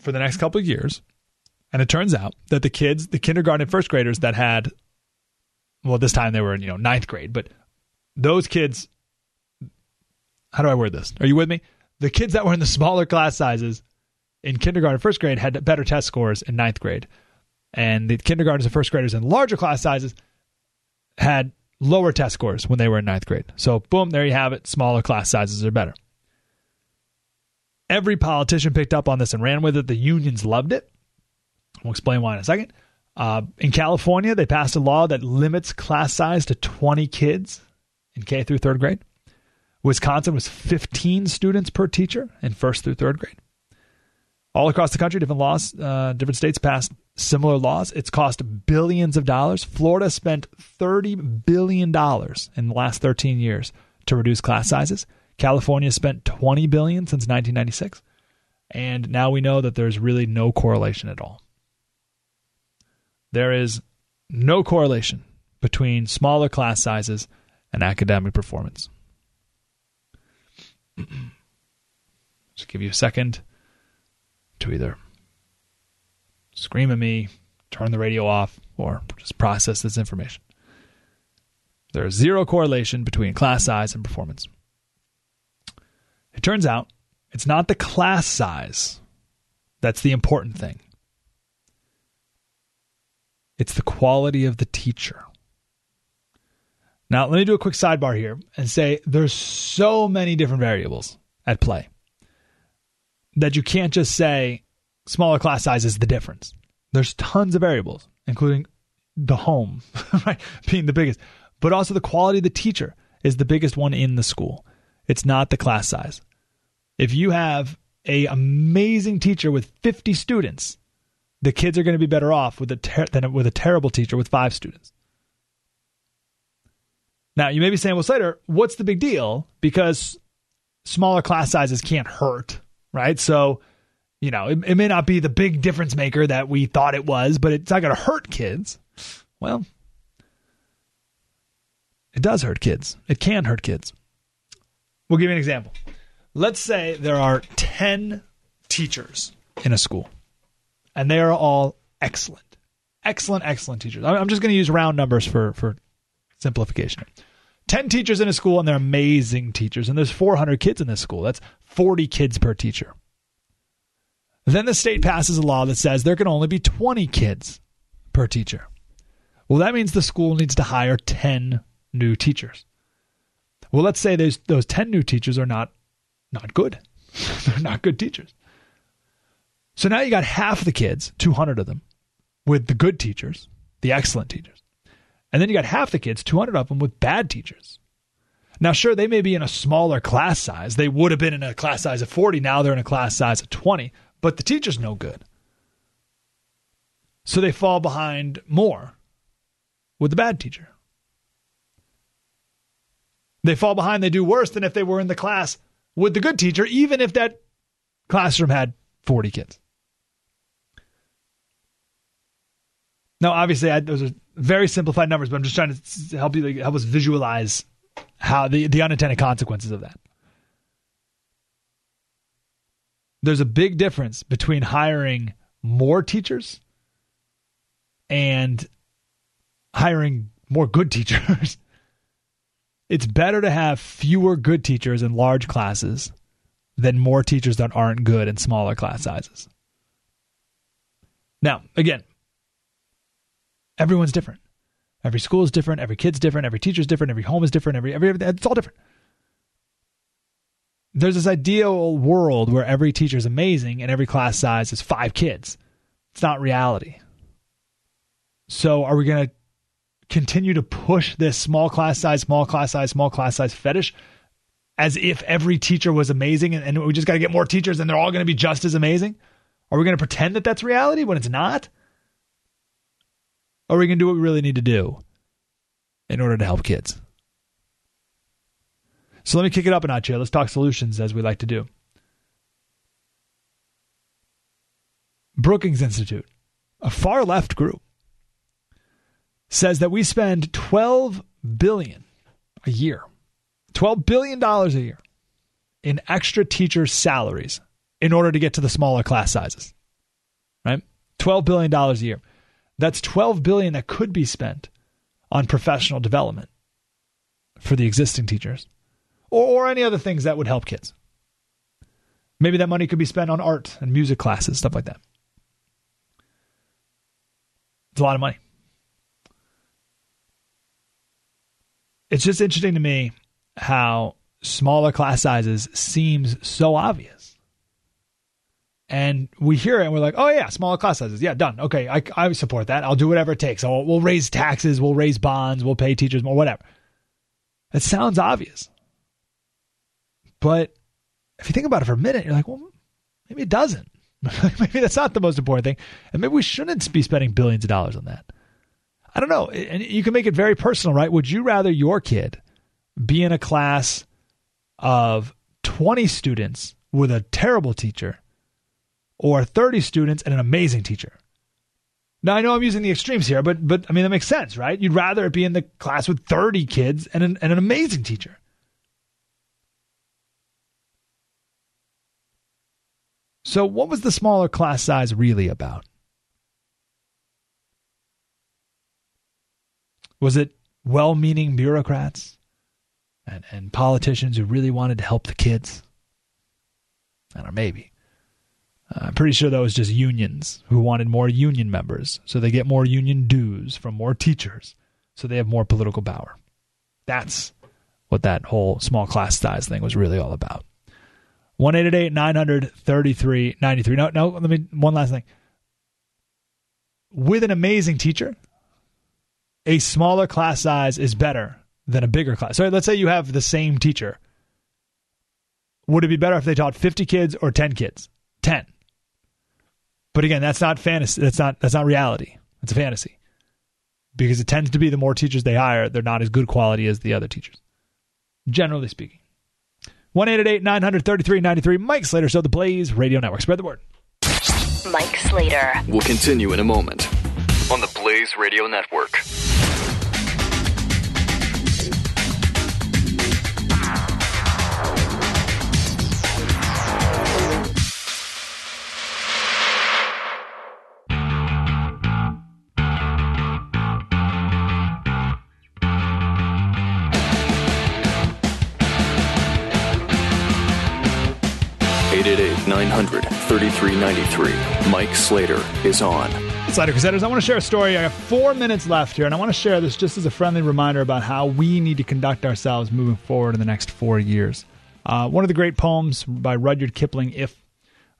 for the next couple of years. And it turns out that the kids, the kindergarten and first graders that had, well, this time they were in, you know, ninth grade, but those kids, how do I word this? Are you with me? The kids that were in the smaller class sizes in kindergarten and first grade had better test scores in ninth grade and the kindergartners and first graders in larger class sizes had lower test scores when they were in ninth grade. So, boom, there you have it. Smaller class sizes are better. Every politician picked up on this and ran with it. The unions loved it. We'll explain why in a second. Uh, in California, they passed a law that limits class size to 20 kids in K through third grade. Wisconsin was 15 students per teacher in first through third grade. All across the country, different laws, uh, different states passed similar laws. It's cost billions of dollars. Florida spent $30 billion in the last 13 years to reduce class sizes. California spent 20 billion since 1996. And now we know that there's really no correlation at all. There is no correlation between smaller class sizes and academic performance. Just give you a second to either scream at me, turn the radio off, or just process this information. There is zero correlation between class size and performance. It turns out it's not the class size that's the important thing. It's the quality of the teacher. Now, let me do a quick sidebar here and say there's so many different variables at play that you can't just say smaller class size is the difference. There's tons of variables, including the home, right, being the biggest, but also the quality of the teacher is the biggest one in the school. It's not the class size. If you have a amazing teacher with 50 students, the kids are going to be better off with a ter- than with a terrible teacher with five students. Now, you may be saying, well, Slater, what's the big deal? Because smaller class sizes can't hurt, right? So, you know, it, it may not be the big difference maker that we thought it was, but it's not going to hurt kids. Well, it does hurt kids. It can hurt kids. We'll give you an example. Let's say there are 10 teachers in a school, and they are all excellent. Excellent, excellent teachers. I'm just going to use round numbers for, for simplification. 10 teachers in a school, and they're amazing teachers, and there's 400 kids in this school. That's 40 kids per teacher. Then the state passes a law that says there can only be 20 kids per teacher. Well, that means the school needs to hire 10 new teachers. Well, let's say those those 10 new teachers are not not good. They're not good teachers. So now you got half the kids, 200 of them, with the good teachers, the excellent teachers. And then you got half the kids, 200 of them, with bad teachers. Now, sure, they may be in a smaller class size. They would have been in a class size of 40. Now they're in a class size of 20, but the teacher's no good. So they fall behind more with the bad teacher. They fall behind, they do worse than if they were in the class with the good teacher, even if that classroom had 40 kids. Now, obviously, I, those are very simplified numbers, but I'm just trying to help you help us visualize how the, the unintended consequences of that. There's a big difference between hiring more teachers and hiring more good teachers. It's better to have fewer good teachers in large classes than more teachers that aren't good in smaller class sizes. Now, again, everyone's different. Every school is different. Every kid's different. Every teacher's different. Every home is different. Every, every, it's all different. There's this ideal world where every teacher is amazing and every class size is five kids. It's not reality. So, are we going to continue to push this small class size, small class size, small class size fetish as if every teacher was amazing and, and we just got to get more teachers and they're all going to be just as amazing? Are we going to pretend that that's reality when it's not? Or are we going to do what we really need to do in order to help kids? So let me kick it up a notch here. Let's talk solutions as we like to do. Brookings Institute, a far left group, says that we spend 12 billion a year, 12 billion dollars a year in extra teacher salaries in order to get to the smaller class sizes. Right? 12 billion dollars a year. That's 12 billion that could be spent on professional development for the existing teachers or, or any other things that would help kids. Maybe that money could be spent on art and music classes, stuff like that. It's a lot of money. It's just interesting to me how smaller class sizes seems so obvious. And we hear it and we're like, oh, yeah, smaller class sizes. Yeah, done. Okay, I, I support that. I'll do whatever it takes. I'll, we'll raise taxes, we'll raise bonds, we'll pay teachers more, whatever. It sounds obvious. But if you think about it for a minute, you're like, well, maybe it doesn't. maybe that's not the most important thing. And maybe we shouldn't be spending billions of dollars on that. I don't know. And you can make it very personal, right? Would you rather your kid be in a class of 20 students with a terrible teacher or 30 students and an amazing teacher? Now I know I'm using the extremes here, but but I mean that makes sense, right? You'd rather it be in the class with 30 kids and an, and an amazing teacher. So what was the smaller class size really about? Was it well-meaning bureaucrats and, and politicians who really wanted to help the kids? I don't know, maybe. Uh, I'm pretty sure that was just unions who wanted more union members, so they get more union dues from more teachers, so they have more political power. That's what that whole small class size thing was really all about. 1 900 3393. No, no, let me, one last thing. With an amazing teacher, a smaller class size is better than a bigger class. So let's say you have the same teacher. Would it be better if they taught 50 kids or 10 kids? 10. But again, that's not fantasy. That's not that's not reality. It's a fantasy. Because it tends to be the more teachers they hire, they're not as good quality as the other teachers. Generally speaking. 1 900 3393 Mike Slater Show, the Blaze Radio Network. Spread the word. Mike Slater. We'll continue in a moment on the Blaze Radio Network. 900 3393. Mike Slater is on. Slater Crusaders, I want to share a story. I have four minutes left here, and I want to share this just as a friendly reminder about how we need to conduct ourselves moving forward in the next four years. Uh, one of the great poems by Rudyard Kipling, If,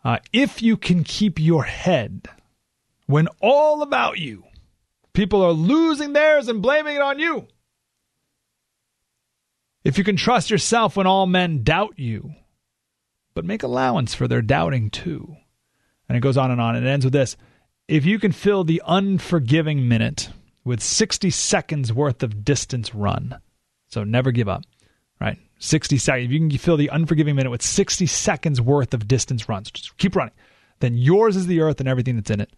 uh, if you can keep your head when all about you, people are losing theirs and blaming it on you. If you can trust yourself when all men doubt you, but make allowance for their doubting too. And it goes on and on. And it ends with this If you can fill the unforgiving minute with 60 seconds worth of distance run, so never give up, right? 60 seconds. If you can fill the unforgiving minute with 60 seconds worth of distance runs, just keep running, then yours is the earth and everything that's in it.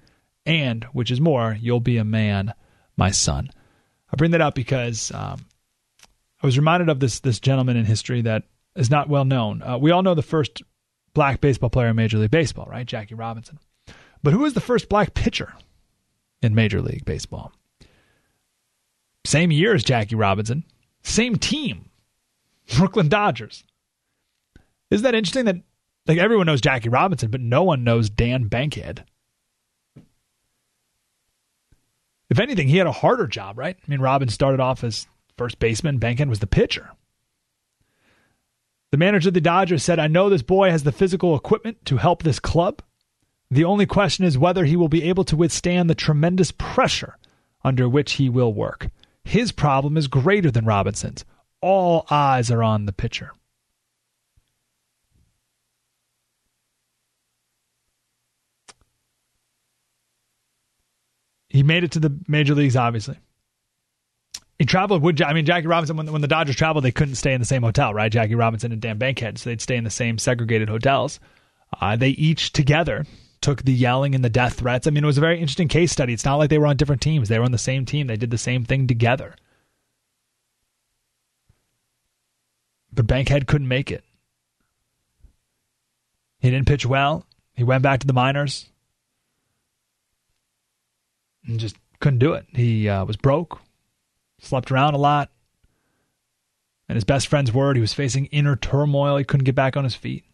And, which is more, you'll be a man, my son. I bring that up because um, I was reminded of this this gentleman in history that is not well known. Uh, we all know the first black baseball player in Major League Baseball, right? Jackie Robinson. But who was the first black pitcher in Major League Baseball? Same year as Jackie Robinson, same team, Brooklyn Dodgers. Isn't that interesting that like everyone knows Jackie Robinson, but no one knows Dan Bankhead? If anything, he had a harder job, right? I mean, Robin started off as first baseman, Bankhead was the pitcher. The manager of the Dodgers said, I know this boy has the physical equipment to help this club. The only question is whether he will be able to withstand the tremendous pressure under which he will work. His problem is greater than Robinson's. All eyes are on the pitcher. He made it to the major leagues, obviously. He traveled with, I mean, Jackie Robinson, when, when the Dodgers traveled, they couldn't stay in the same hotel, right? Jackie Robinson and Dan Bankhead, so they'd stay in the same segregated hotels. Uh, they each together took the yelling and the death threats. I mean, it was a very interesting case study. It's not like they were on different teams, they were on the same team, they did the same thing together. But Bankhead couldn't make it. He didn't pitch well. He went back to the minors and just couldn't do it. He uh, was broke, slept around a lot. And his best friend's word, he was facing inner turmoil. He couldn't get back on his feet.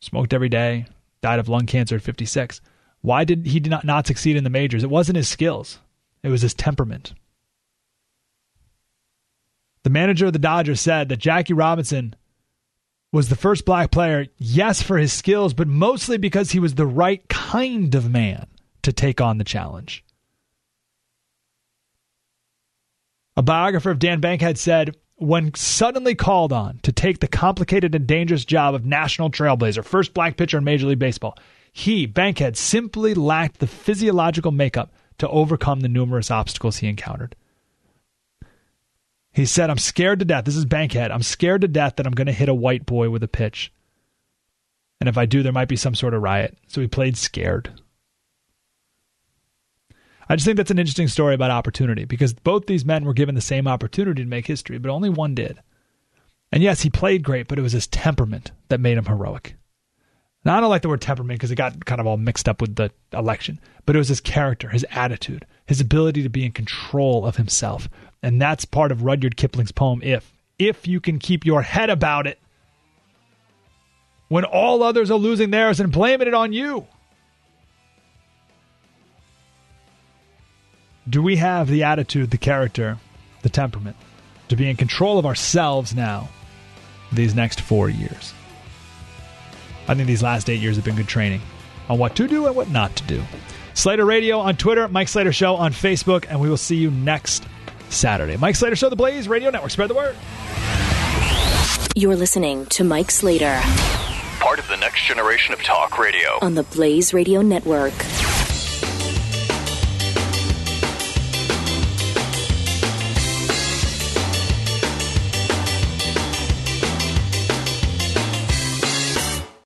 Smoked every day. Died of lung cancer at 56. Why did he not, not succeed in the majors? It wasn't his skills, it was his temperament. The manager of the Dodgers said that Jackie Robinson was the first black player, yes, for his skills, but mostly because he was the right kind of man to take on the challenge. A biographer of Dan Bankhead said, when suddenly called on to take the complicated and dangerous job of national trailblazer, first black pitcher in Major League Baseball, he, Bankhead, simply lacked the physiological makeup to overcome the numerous obstacles he encountered. He said, I'm scared to death. This is Bankhead. I'm scared to death that I'm going to hit a white boy with a pitch. And if I do, there might be some sort of riot. So he played scared. I just think that's an interesting story about opportunity because both these men were given the same opportunity to make history, but only one did. And yes, he played great, but it was his temperament that made him heroic. Now, I don't like the word temperament because it got kind of all mixed up with the election, but it was his character, his attitude, his ability to be in control of himself. And that's part of Rudyard Kipling's poem, If. If you can keep your head about it when all others are losing theirs and blaming it on you. Do we have the attitude, the character, the temperament to be in control of ourselves now these next four years? I think these last eight years have been good training on what to do and what not to do. Slater Radio on Twitter, Mike Slater Show on Facebook, and we will see you next Saturday. Mike Slater Show, the Blaze Radio Network. Spread the word. You're listening to Mike Slater Part of the next generation of talk radio. on the Blaze Radio Network.